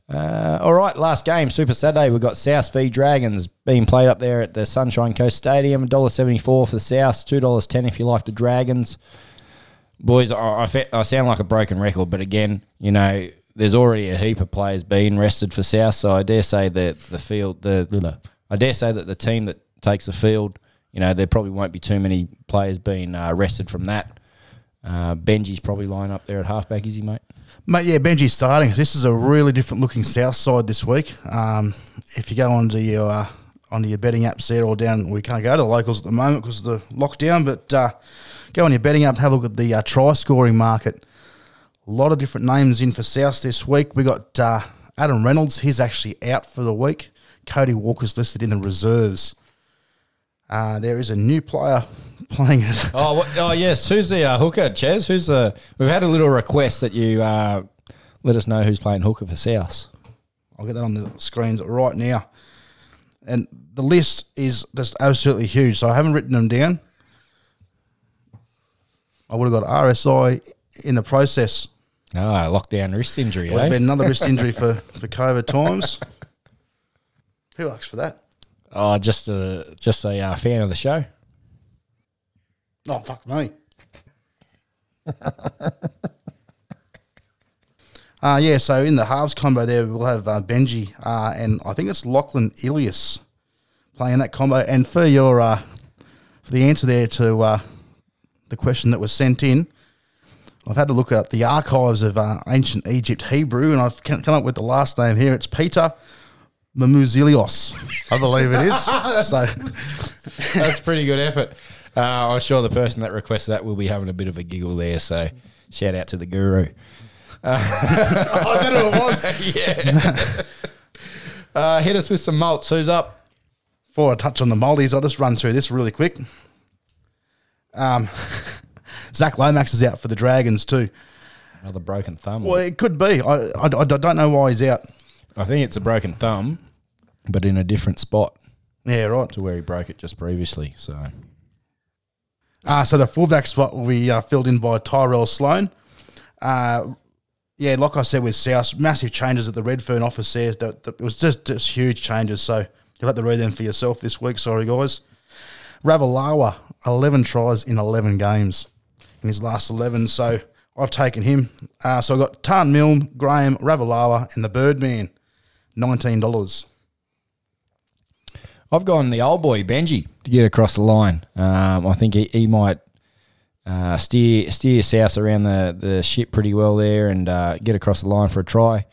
Uh, all right, last game, Super Saturday. We've got South v Dragons being played up there at the Sunshine Coast Stadium. $1.74 for the South, $2.10 if you like the Dragons. Boys, I, I, fe- I sound like a broken record, but again, you know, there's already a heap of players being rested for South, so I dare say that the field, the, the I dare say that the team that takes the field, you know, there probably won't be too many players being uh, rested from that. Uh, Benji's probably lying up there at halfback, is he, mate? Mate, yeah, Benji's starting. This is a really different looking South side this week. Um, if you go onto your uh, onto your betting apps there or down, we can't go to the locals at the moment because of the lockdown. But uh, go on your betting app, and have a look at the uh, try scoring market. A lot of different names in for South this week. We got uh, Adam Reynolds. He's actually out for the week. Cody Walker's listed in the reserves. Uh, there is a new player [laughs] playing it. Oh, what, oh yes. Who's the uh, hooker, Ches? Who's the? We've had a little request that you uh, let us know who's playing hooker for South. I'll get that on the screens right now. And the list is just absolutely huge. So I haven't written them down. I would have got RSI in the process. Ah, lockdown wrist injury. Would have Eh? been another wrist injury for, [laughs] for COVID times. Who asked for that? Oh, just a just a uh, fan of the show. Oh, fuck me. [laughs] uh, yeah, so in the halves combo there, we'll have uh, Benji uh, and I think it's Lachlan Ilias playing that combo. And for your uh, for the answer there to uh, the question that was sent in, I've had to look at the archives of uh, ancient Egypt Hebrew, and I've come come up with the last name here. It's Peter Mamouzelos, I believe it is. [laughs] so [laughs] That's pretty good effort. Uh, I'm sure the person that requested that will be having a bit of a giggle there. So shout out to the guru. oh, is that who it was? [laughs] yeah. uh, hit us with some malts. Who's up? Before I touch on the Maldives, I'll just run through this really quick. Um, Zach Lomax is out for the Dragons too. Another broken thumb. Well, it could be. I, I, I don't know why he's out. I think it's a broken thumb, but in a different spot Yeah, right. to where he broke it just previously. So Uh, so the fullback spot will be uh, filled in by Tyrell Sloan. Uh, yeah, like I said with South, massive changes at the Redfern office there. The- the- it was just, just huge changes. So you'll have to read them for yourself this week. Sorry, guys. Ravalawa, 11 tries in 11 games in his last 11. So I've taken him. Uh, so I've got Tarn Milne, Graham, Ravalawa, and the Birdman. $19. I've gone the old boy, Benji, to get across the line. Um, I think he, he might uh, steer steer south around the, the ship pretty well there and uh, get across the line for a try.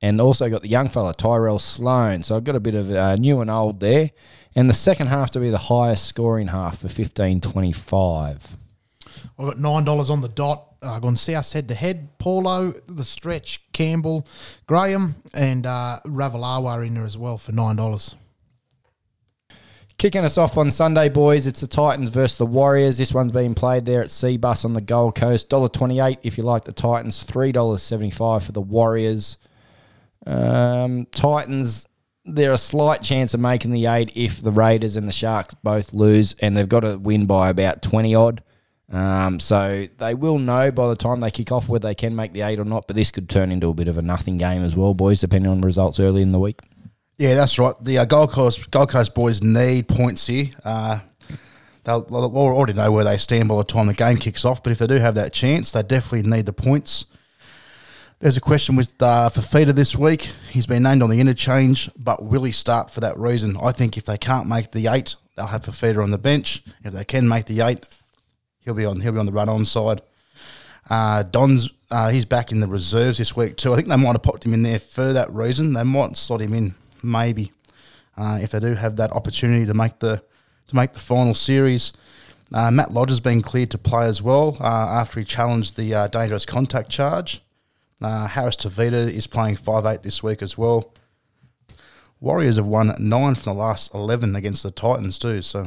And also got the young fella, Tyrell Sloan. So I've got a bit of uh, new and old there. And the second half to be the highest scoring half for 15 25. I got nine dollars on the dot. Uh, I've gone south head to head. Paulo, the stretch, Campbell, Graham, and uh, Ravalawa are in there as well for nine dollars. Kicking us off on Sunday, boys. It's the Titans versus the Warriors. This one's being played there at Cbus on the Gold Coast. Dollar twenty-eight if you like the Titans. Three dollars seventy-five for the Warriors. Um, Titans. They're a slight chance of making the eight if the Raiders and the Sharks both lose, and they've got to win by about twenty odd. Um, so they will know by the time they kick off whether they can make the eight or not, but this could turn into a bit of a nothing game as well, boys, depending on results early in the week. Yeah, that's right. The uh, Gold Coast Gold Coast boys need points here. Uh, they'll, they'll already know where they stand by the time the game kicks off. But if they do have that chance, they definitely need the points. There's a question with uh, Fifita this week. He's been named on the interchange, but will he start for that reason? I think if they can't make the eight, they'll have Fifita on the bench. If they can make the eight, he'll be on he'll be on the run on side. Uh, Don's uh, he's back in the reserves this week too. I think they might have popped him in there for that reason. They might slot him in maybe uh, if they do have that opportunity to make the to make the final series. Uh, Matt Lodge has been cleared to play as well uh, after he challenged the uh, dangerous contact charge. Harris Tavita is playing five eight this week as well. Warriors have won nine from the last eleven against the Titans too, so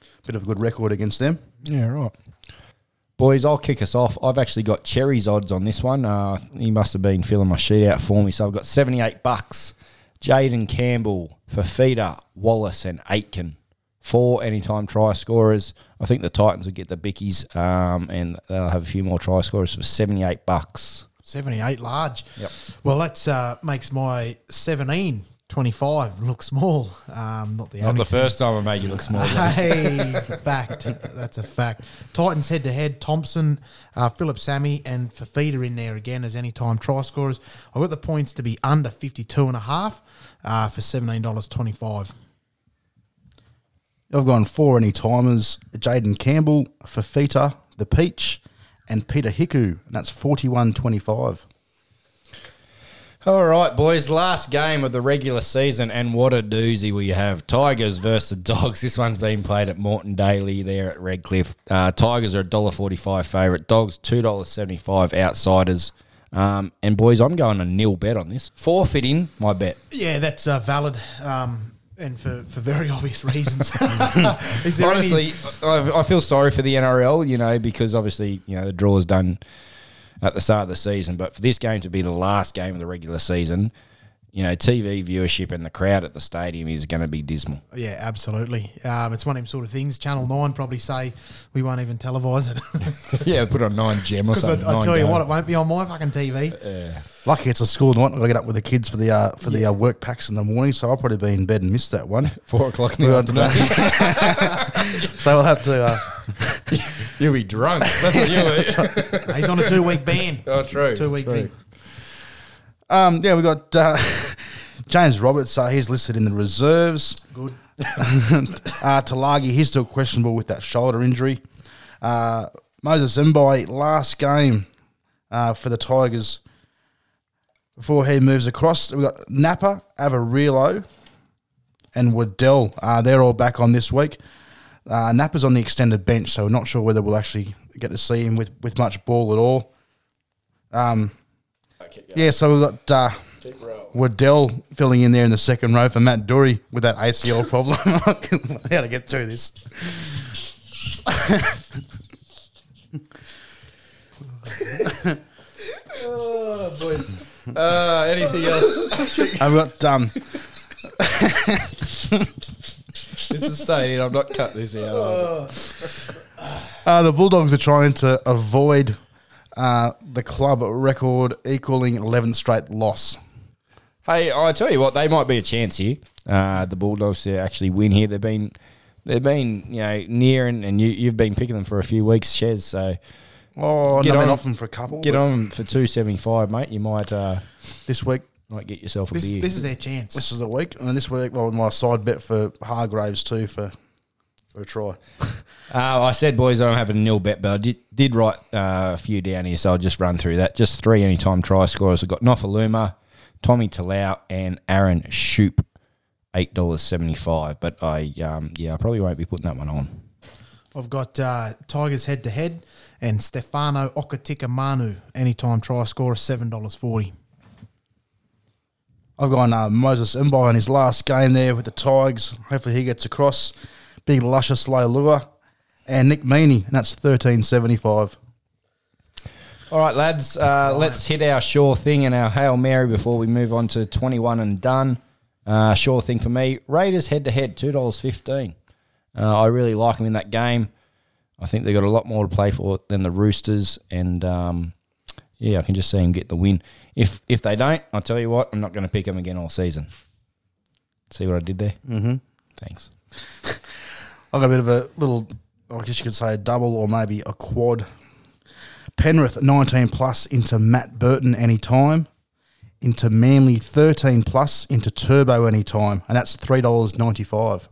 a bit of a good record against them. Yeah, right. Boys, I'll kick us off. I've actually got Cherry's odds on this one. Uh, he must have been filling my sheet out for me. So I've got 78 bucks. Jayden Campbell, Fifita, Wallace, and Aitken. Four anytime try scorers. I think the Titans will get the bickies um, and they'll have a few more try scorers for 78 bucks. 78 large. Yep. Well, that uh, makes my 17 25 look small. Um, not the only. first time I made you look small. [laughs] Hey, fact. That's a fact. Titans head to head. Thompson, uh, Phillip Sami, and Fifita in there again as anytime try scorers. I've got the points to be under 52 and a half uh, for $17.25. I've gone four any timers: Jayden Campbell, Fifita, the Peach, and Peter Hiku, and that's forty-one twenty-five. All right, boys. Last game of the regular season, and what a doozy we have. Tigers versus the Dogs. This one's being played at Moreton Daily there at Redcliffe. Uh, Tigers are a dollar forty-five favourite. Dogs two dollars seventy-five. Outsiders. Um, and boys, I'm going a nil bet on this. Forfeiting my bet. Yeah, that's uh, valid. Um, and for, for very [laughs] obvious reasons. [laughs] There any- Honestly, I, I feel sorry for the NRL, you know, because obviously, you know, the draw's done at the start of the season. But for this game to be the last game of the regular season, you know, TV viewership and the crowd at the stadium is going to be dismal. Yeah, absolutely. Um, it's one of them sort of things. Channel 9 probably say we won't even televise it. [laughs] yeah, put on nine gem or [laughs] Because I, something. I nine tell you go. what, it won't be on my fucking TV. Lucky it's a school night. I've got to get up with the kids for the uh, for the uh, work packs in the morning, so I'll probably be in bed and miss that one. [laughs] four o'clock in the Well, afternoon. so we'll have to. You'll be drunk. That's what you [laughs] He's on a two week ban. Oh, true. Two week thing. um, yeah, we got uh, [laughs] James Roberts. Uh, he's listed in the reserves. Good. [laughs] uh, Talagi, he's still questionable with that shoulder injury. Uh, Moses Mbye, last game uh, for the Tigers before he moves across. We've got Napa, Averillo, and Waddell. Uh, they're all back on this week. Uh, Napa's on the extended bench, so we're not sure whether we'll actually get to see him with, with much ball at all. Um, yeah, so we've got uh, Waddell filling in there in the second row for Matt Doorey with that ACL [laughs] problem. [laughs] How to get through this? [laughs] Oh, boy. Uh, anything else? I've got um, this is staying in. I'm not cutting this out. Uh, the Bulldogs are trying to avoid uh, the club record equaling 11th straight loss. Hey, I tell you what, they might be a chance here. Uh, the Bulldogs to actually win here. They've been, they've been, you know, near and, and you, you've been picking them for a few weeks, Shez. So Oh, Get no, on- off them for a couple. get but on for two seventy five, mate. You might, uh, This week, might get yourself a This, beer. this is their chance. this is the week. And this week, well, my side bet for Hargreaves too for, for a try. [laughs] Uh, I said, boys, I don't have a nil bet, but I did, did write uh, a few down here, so I'll just run through that. Just three anytime try scorers. I've got Nofoaluma, Tommy Talau, and Aaron Schoupp, eight dollars seventy five. But I, um, yeah, I probably won't be putting that one on. I've got uh, Tigers head to head and Stefano Utoikamanu, anytime try scorer, $7.40. I've gone uh, Moses Mbye in his last game there with the Tigers. Hopefully he gets across. Big luscious lure. And Nick Meaney, and that's thirteen seventy five. All right, lads, uh, let's hit our sure thing and our Hail Mary before we move on to 21 and done. Uh, sure thing for me. Raiders head to head, $2.15. Uh, I really like them in that game. I think they've got a lot more to play for than the Roosters. And um, yeah, I can just see them get the win. If if they don't, I'll tell you what, I'm not going to pick them again all season. See what I did there? Mm-hmm. Thanks. [laughs] I've got a bit of a little, I guess you could say a double or maybe a quad. Penrith 19 plus into Matt Burton anytime. Into Manly 13 plus into Turbo anytime. And that's $3.95.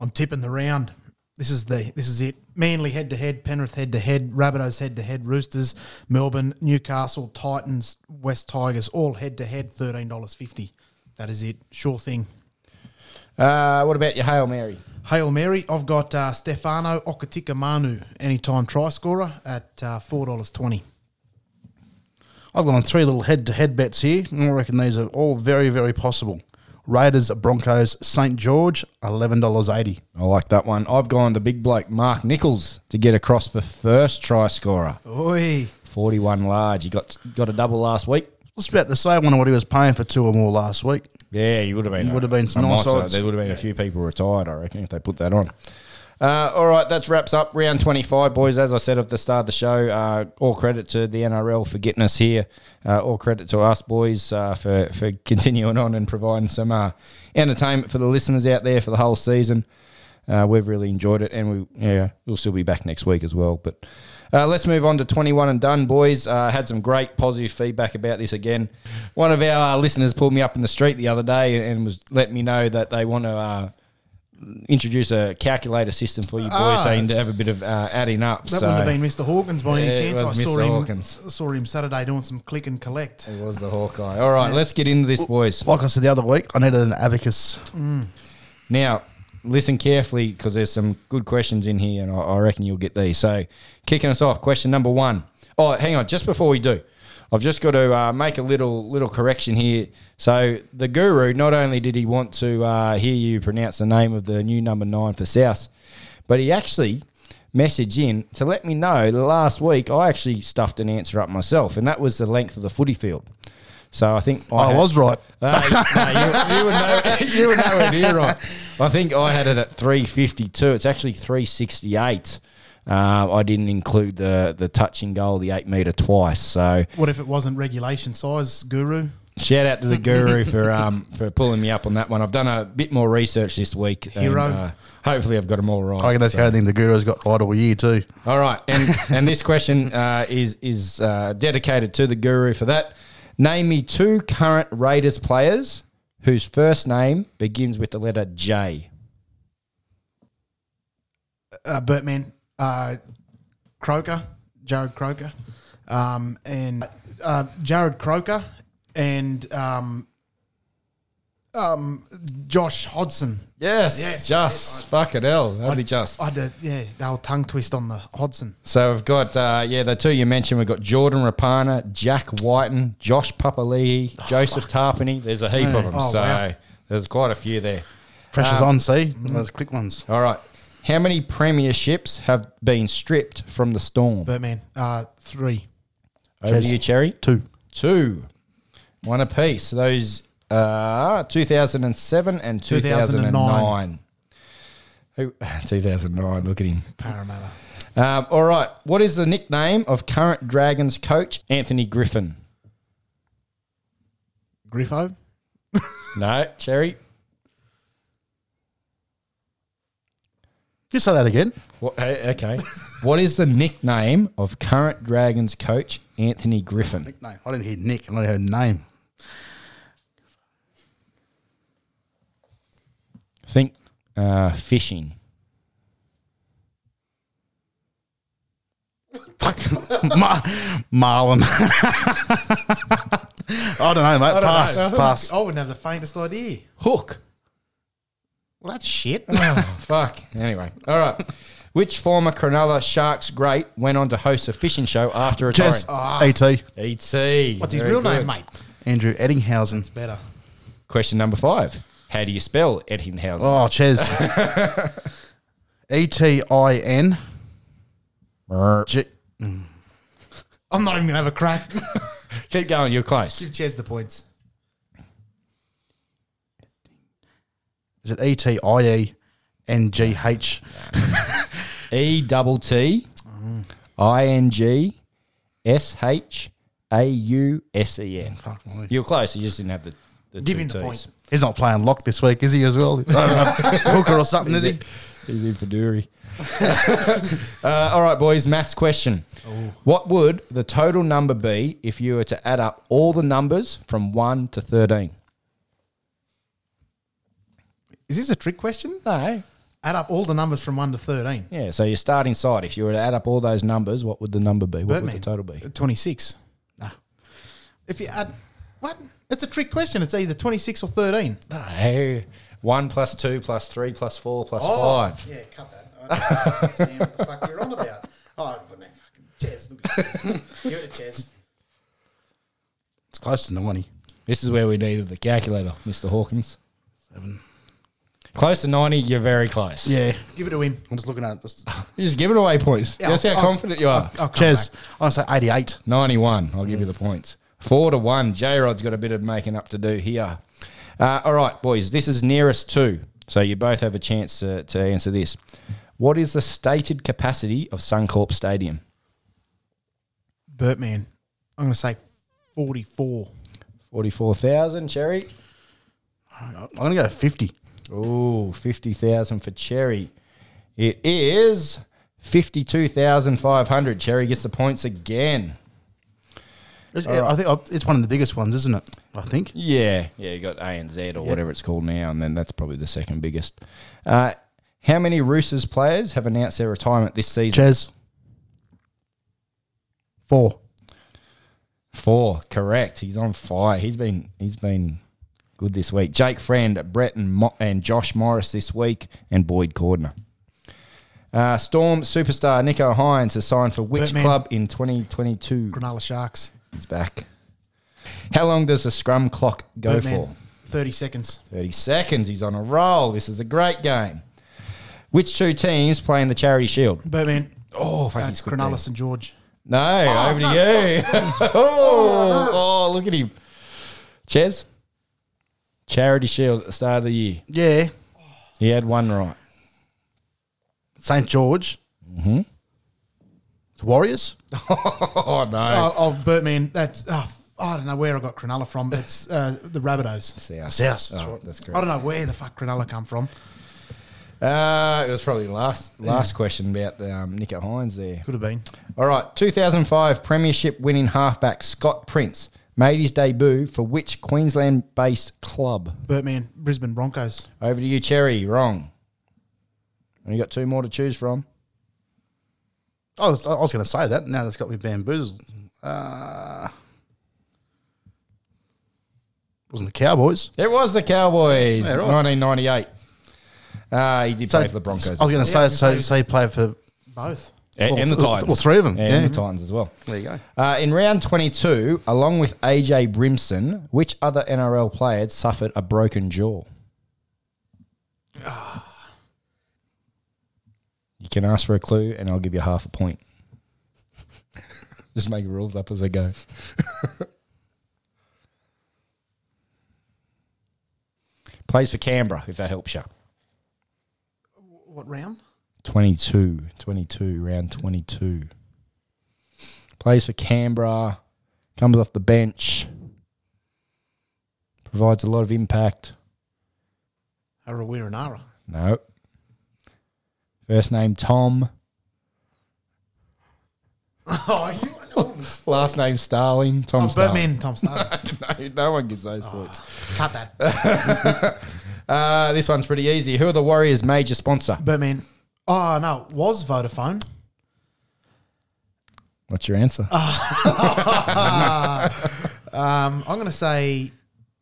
I'm tipping the round. This is the this is it. Manly head to head, Penrith head to head, Rabbitohs head to head, Roosters, Melbourne, Newcastle, Titans, West Tigers, all head to head, thirteen dollars fifty. That is it. Sure thing. Uh, what about your Hail Mary? Hail Mary, I've got uh, Stefano Utoikamanu, anytime try scorer at uh, four dollars twenty. I've gone on three little head to head bets here. and I reckon these are all very, very possible. Raiders, Broncos, St. George, $11.80. I like that one. I've gone the big bloke Mark Nicholls to get across for first try scorer. Oi, 41 large. He got got a double last week. I was about to say, I wonder what he was paying for two or more last week. Yeah, you would have been. Would have been some nice odds. There would have been a few people retired, I reckon, if they put that on. Uh, all right, that wraps up round 25, boys. As I said at the start of the show, uh, all credit to the NRL for getting us here. Uh, all credit to us, boys, uh, for, for continuing on and providing some uh, entertainment for the listeners out there for the whole season. Uh, we've really enjoyed it, and we yeah we'll still be back next week as well. But let's move on to 21 and done, boys. Had some great positive feedback about this again. One of our listeners pulled me up in the street the other day and was letting me know that they want to introduce a calculator system for you boys, Ah. so you can have a bit of uh, adding up. that so wouldn't have been Mr. Hawkins by Yeah, any it chance. I was saw Mr. him Hawkins. saw him Saturday doing some click and collect. it was the Hawkeye. All right, let's get into this, boys. Like I said the other week, I needed an abacus. Now, listen carefully because there's some good questions in here, and I, I reckon you'll get these. So, kicking us off, question number one. Oh, hang on, just before we do, I've just got to uh, make a little little correction here. So, the guru not only did he want to uh, hear you pronounce the name of the new number nine for South, but he actually messaged in to let me know that last week I actually stuffed an answer up myself, and that was the length of the footy field. So I think I had- was right. uh, no, you, you, were no, [laughs] you were nowhere near right. I think I had it at 352. It's actually 368. Uh, I didn't include the the touching goal, the eight meter twice. So What if it wasn't regulation size, Guru? shout out to the guru [laughs] for um for pulling me up on that one. I've done a bit more research this week. and, Hero. uh, hopefully, I've got them all right. I think that's So- the only thing the Guru's got right all year too. all right, and [laughs] and this question uh, is is uh, dedicated to the guru for that. Name me two current Raiders players whose first name begins with the letter J. uh, Bertman, uh, Croker, Jarrod Croker, um, and uh, Jarrod Croker, and um, um, Josh Hodgson. Yes, Yes, just fucking hell, only just. I had to, yeah, they were tongue twist on the Hodgson. So we've got uh, yeah the two you mentioned. We've got Jordan Rapana, Jack Wighton, Josh Papali'i, Joseph Tapine. There's a heap of them. Oh, so wow. there's quite a few there. Pressure's Um, on, see? Those quick ones. All right, how many premierships have been stripped from the Storm? Bertman, uh, three. Over to you, Cherry. Two. Two, one apiece. Those uh, 2007 and 2009. [laughs] 2009. 2009. Look at him. Parramatta. Um, all right. What is the nickname of current Dragons coach Anthony Griffin? Griffo. No, Cherry. You say that again. What, hey, okay. what is the nickname of current Dragons coach Anthony Griffin? No, I didn't hear Nick. I only heard name. Think uh, fishing. [laughs] Fuck. Mar- Marlon. [laughs] I don't know, mate. pass. Pass. I wouldn't have the faintest idea. Hook. Well, that's shit. Oh, fuck. Anyway, all right. Which former Cronulla Sharks great went on to host a fishing show after retiring? Jess. Ah. E.T. E.T. What's his Very real good. name, mate? Andrew Ettingshausen. Better. Question number five. How do you spell Ettingshausen? Oh, Ches. E T I N. G. I'm not even gonna have a crack. [laughs] Keep going. You're close. Give Ches the points. Is it E T I E N G H? [laughs] E double T I N G S H A U S E N. You're close. You just didn't have the, the Give two him the Ts. point. He's not playing lock this week, is he, as well? I don't know, [laughs] Hooker or something, is he? He's in for Doorey. [laughs] uh, all right, boys. Maths question. What would the total number be if you were to add up all the numbers from 1 to 13? Is this a trick question? No. Add up all the numbers from one to thirteen. Yeah, so your starting side, if you were to add up all those numbers, what would the number be? What would Birdman. the total be? Uh, twenty-six. Nah. If you add what? It's a trick question. It's either twenty-six or thirteen. No. 1 plus 2 plus 3 plus 4 plus 5. Oh, Yeah, cut that. I don't understand what the fuck you're on about. Oh, I wouldn't have fucking Ches. Look. Give it a Ches. It's close to 90. This is where we needed the calculator, Mr. Hawkins. Seven. Close to 90, you're very close. Yeah. Give it to him. I'm just looking at it. Just, You're just giving away points. Yeah, That's I'll- how I'll- confident you are. Cheers. I'll come Ches, back. I want to say 88. 91. I'll give you the points. Four to one. J Rod's got a bit of making up to do here. Uh, all right, boys. This is nearest two. So you both have a chance to, to answer this. What is the stated capacity of Suncorp Stadium? Bertman. I'm going to say forty-four. 44,000, Cherry. I'm going to go 50. Ooh, 50,000 for Cherry. It is 52,500. Cherry gets the points again. It's, I think it's one of the biggest ones, isn't it? I think. Yeah, yeah, you got ANZ or whatever it's called now, and then that's probably the second biggest. Uh, how many Roosters players have announced their retirement this season? Ches. Four. Four, correct. He's on fire. He's been he's been good this week. Jake Friend, Brett and, Mo- and Josh Morris this week, and Boyd Cordner. Uh, Storm superstar Nicho Hynes has signed for which Birdman. club in 2022? Cronulla Sharks. He's back. How long does the scrum clock go Birdman. for? Thirty seconds. 30 seconds. He's on a roll. This is a great game. Which two teams play in the Charity Shield? Birdman. Oh, fuck, That's he's good Cronulla. St George. No, over to you. [laughs] oh, oh, look at him. Ches? Charity Shield at the start of the year. Yeah. He had one right. St. George. Mm-hmm. It's Warriors. [laughs] Oh, no. Oh, oh Bertman. That's. Oh, I don't know where I got Cronulla from. It's uh, the Rabbitohs. South. South. That's Oh, right. that's I don't know where the fuck Cronulla come from. Uh, it was probably the last last question about the, um, Nicho Hynes there. Could have been. All right, 2005 Premiership winning halfback Scott Prince made his debut for which Queensland based club? Bertman. Brisbane Broncos. Over to you, Cherry. Wrong. And you got two more to choose from. I was, I was going to say that. Now that's got me bamboozled. Uh, wasn't the Cowboys? It was the Cowboys, Yeah, right. 1998. Uh, he did So- play for the Broncos. I was going to say, was so, gonna so he played for. Both. And, well, and the Titans. well, three of them, And yeah. the Titans as well. There you go. Uh, in round 22, along with AJ Brimson, which other NRL players suffered a broken jaw? [sighs] You can ask for a clue, and I'll give you half a point. [laughs] Just make rules up as I go. [laughs] Plays for Canberra, if that helps you. What round? 22. 22, round 22. Plays for Canberra. Comes off the bench. Provides a lot of impact. Arawiranara. No. First name Tom. Oh, you [laughs] Last name Starling. Tom oh, Starling. Tom Star. [laughs] no, no one gets those points. Cut that. [laughs] Uh, this one's pretty easy. Who are the Warriors' major sponsor? Birdman. Oh, no. it Was Vodafone. What's your answer? [laughs] Um, I'm going to say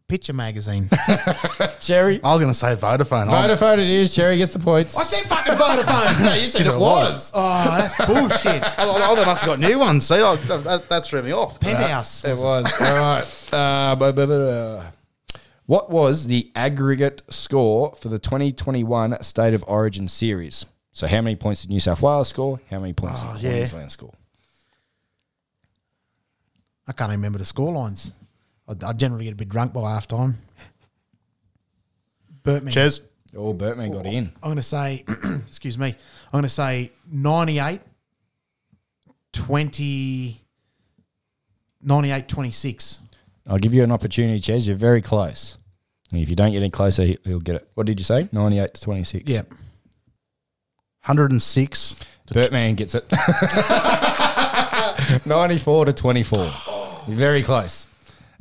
Picture Magazine. [laughs] Cherry. I was going to say Vodafone. I'm- Vodafone it is. Cherry gets the points. I said fucking Vodafone. [laughs] No, you said it was. oh, that's bullshit. Oh, they must have got new ones. See, oh, that, that threw me off. Penthouse. It was. All right. Uh, bu- bu- bu- bu- what was the aggregate score for the 2021 State of Origin series? So, how many points did New South Wales score? How many points Oh, did yeah. Queensland score? I can't even remember the score lines. I, I generally get a bit drunk by half time. Burtman. Cheers. Oh, Bertman got in. I'm going to say, [clears throat] excuse me, I'm going to say 98, 20, 98, 26. I'll give you an opportunity, Ches. You're very close. And if you don't get any closer, he- he'll get it. What did you say? 98 to 26. Yeah. 106. Bertman gets it. [laughs] 94 to 24. Very close.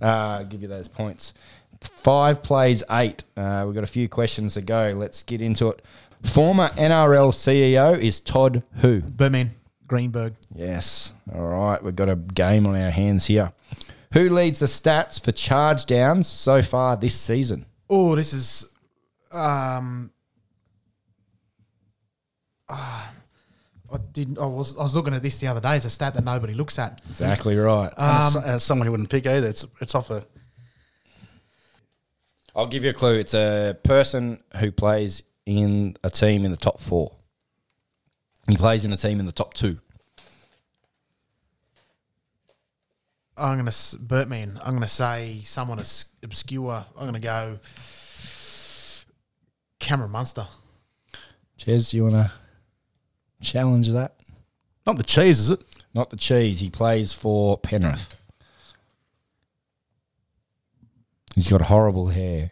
Uh, give you those points. Five plays eight. Uh, we've got a few questions to go. Let's get into it. Former NRL CEO is Todd who? Burtman, Greenberg. Yes. All right. We've got a game on our hands here. Who leads the stats for charge downs so far this season? Oh, this is. Um, I didn't. I was. I was looking at this the other day. It's a stat that nobody looks at. Exactly right. And it's- uh, someone who wouldn't pick either. It's, it's off a. I'll give you a clue. It's a person who plays in a team in the top four. He plays in a team in the top two. I'm gonna s- Burtman. I'm gonna say someone as obscure. I'm gonna go. Cameron Munster. Ches, you want to challenge that? Not the cheese, is it? Not the cheese. He plays for Penrith. He's got horrible hair.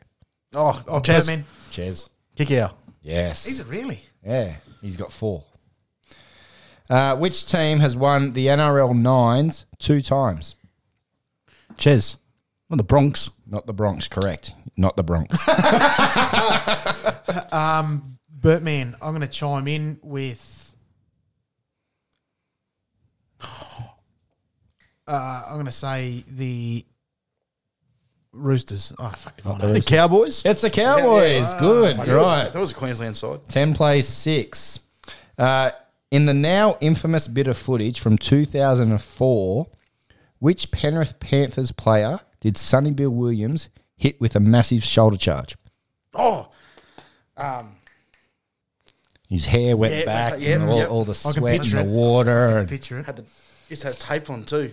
Oh, Oh, Chaz, Burtman. Ches. kick out. Yes. Is it really? Yeah, he's got four. Uh, which team has won the NRL nines two times? Ches. Not the Bronx. Not the Bronx, correct. Not the Bronx. [laughs] Burtman. I'm gonna chime in with. Uh, I'm gonna say the Roosters. Oh fuck! if I know. The Cowboys. it's the Cowboys. Good. That was- right. That was a Queensland side. 10 plays 6. Uh, in the now infamous bit of footage from 2004, which Penrith Panthers player did Sonny Bill Williams hit with a massive shoulder charge? Oh, um, His hair went Yeah, back, yeah, and all, yeah. all the I can sweat and picture the it. water. And Picture it. had the used to have tape on too.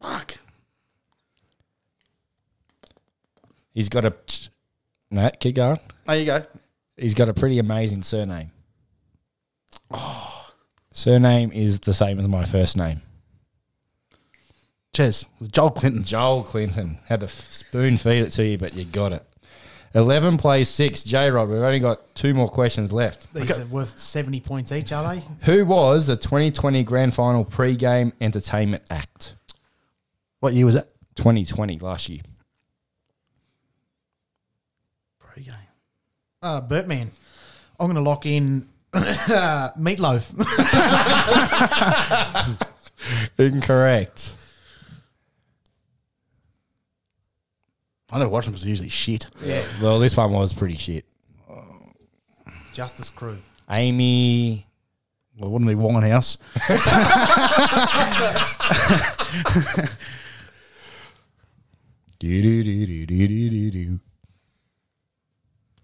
Fuck. he's got a. No, keep going. There you go. He's got a pretty amazing surname. Oh. Surname is the same as my first name. Cheers. It Joel Clinton. Joel Clinton had to f- spoon feed it to you, but you got it. 11 plays 6. J Rod, we've only got two more questions left. These are worth 70 points each, are they? Who was the 2020 Grand Final pre-game entertainment act? What year was that? 2020, last year. Pre-game. Uh, Burtman. I'm going to lock in [coughs] Meatloaf. [laughs] Incorrect. I never watched them because they're usually shit. yeah. Well, this one was pretty shit. Justice Crew. Amy. Well, wouldn't be Winehouse. [laughs] [laughs] Do, do, do, do, do, do, do, do.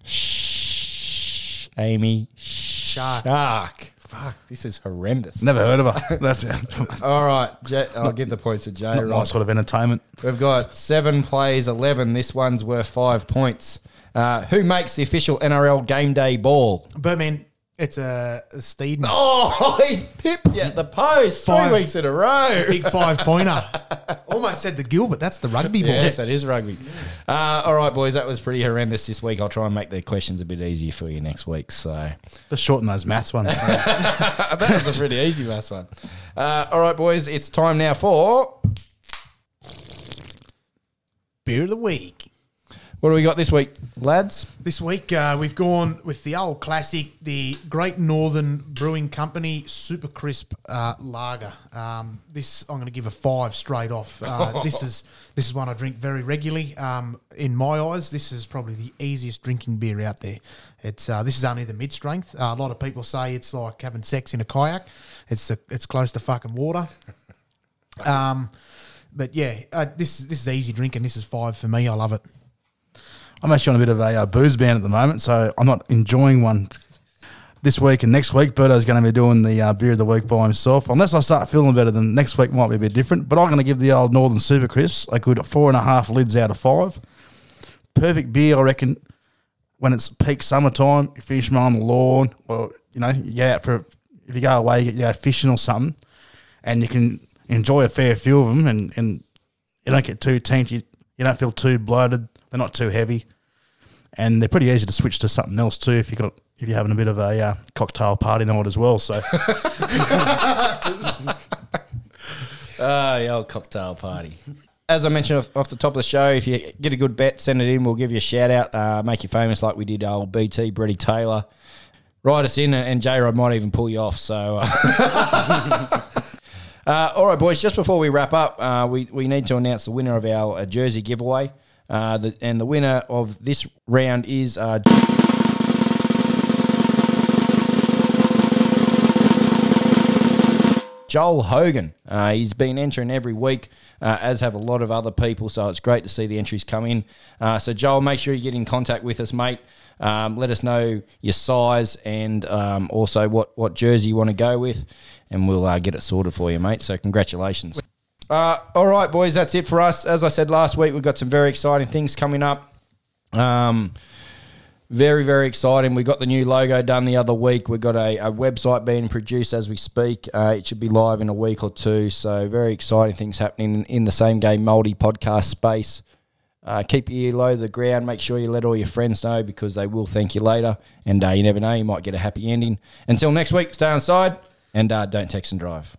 Shh. Amy. Shark. Shark. Fuck, this is horrendous. Never heard of her. [laughs] That's not [laughs] All right, J- I'll give the points to Jay. my Right. sort of entertainment. We've got seven plays, 11. This one's worth five points. Uh, who makes the official NRL game day ball? Burtman. It's a, a Steeden. Oh, [laughs] he's pipped you at the post three weeks in a row. Big five pointer. [laughs] Almost said the Gilbert. That's the rugby ball. Yes, that is rugby. Uh, all right, boys, that was pretty horrendous this week. I'll try and make the questions a bit easier for you next week. So Just shorten those maths ones. [laughs] that was a pretty easy last one. Uh, all right, boys, it's time now for Beer of the week. What do we got this week, lads? This week uh, we've gone with the old classic, the Great Northern Brewing Company Super Crisp uh, Lager. Um, this I'm going to give a five straight off. Uh, [laughs] this is this is one I drink very regularly. Um, in my eyes, this is probably the easiest drinking beer out there. It's uh, this is only the mid strength. Uh, a lot of people say it's like having sex in a kayak. It's a, it's close to fucking water. [laughs] Um, but yeah, uh, this this is easy drinking. This is five for me. I love it. I'm actually on a bit of a uh, booze ban at the moment, so I'm not enjoying one this week and next week. Berto's going to be doing the uh, beer of the week by himself. Unless I start feeling better, then next week might be a bit different. But I'm going to give the old Northern Super Crisps a good four and a half lids out of five. Perfect beer, I reckon. When it's peak summertime, you finish mowing the lawn, or you know, you out for if you go away, you go fishing or something, and you can enjoy a fair few of them, and, and you don't get too. You, you don't feel too bloated. They're not too heavy and they're pretty easy to switch to something else too if you got if you're having a bit of a uh, cocktail party night as well. So [laughs] Ah, the old cocktail party. As I mentioned off, off the top of the show, if you get a good bet, send it in. We'll give you a shout out, uh, make you famous like we did old BT, Brady Taylor. Write us in, and J Rod might even pull you off. So, uh, [laughs] uh, all right, boys. Just before we wrap up, uh, we we need to announce the winner of our uh, jersey giveaway. Uh, the, and the winner of this round is uh, Joel Hogan. Uh, he's been entering every week, uh, as have a lot of other people. So it's great to see the entries come in. Uh, so Joel, make sure you get in contact with us, mate. Um, let us know your size and um, also what what jersey you want to go with, and we'll uh, get it sorted for you, mate. So congratulations. Uh, all right, boys, that's it for us. As I said last week, we've got some very exciting things coming up. Um, very, very exciting. We got the new logo done the other week. We've got a, a website being produced as we speak. Uh, it should be live in a week or two. So, very exciting things happening in, the same game multi podcast space. Uh, keep your ear low to the ground. Make sure you let all your friends know because they will thank you later. And uh, you never know, you might get a happy ending. Until next week, stay on side and uh, don't text and drive.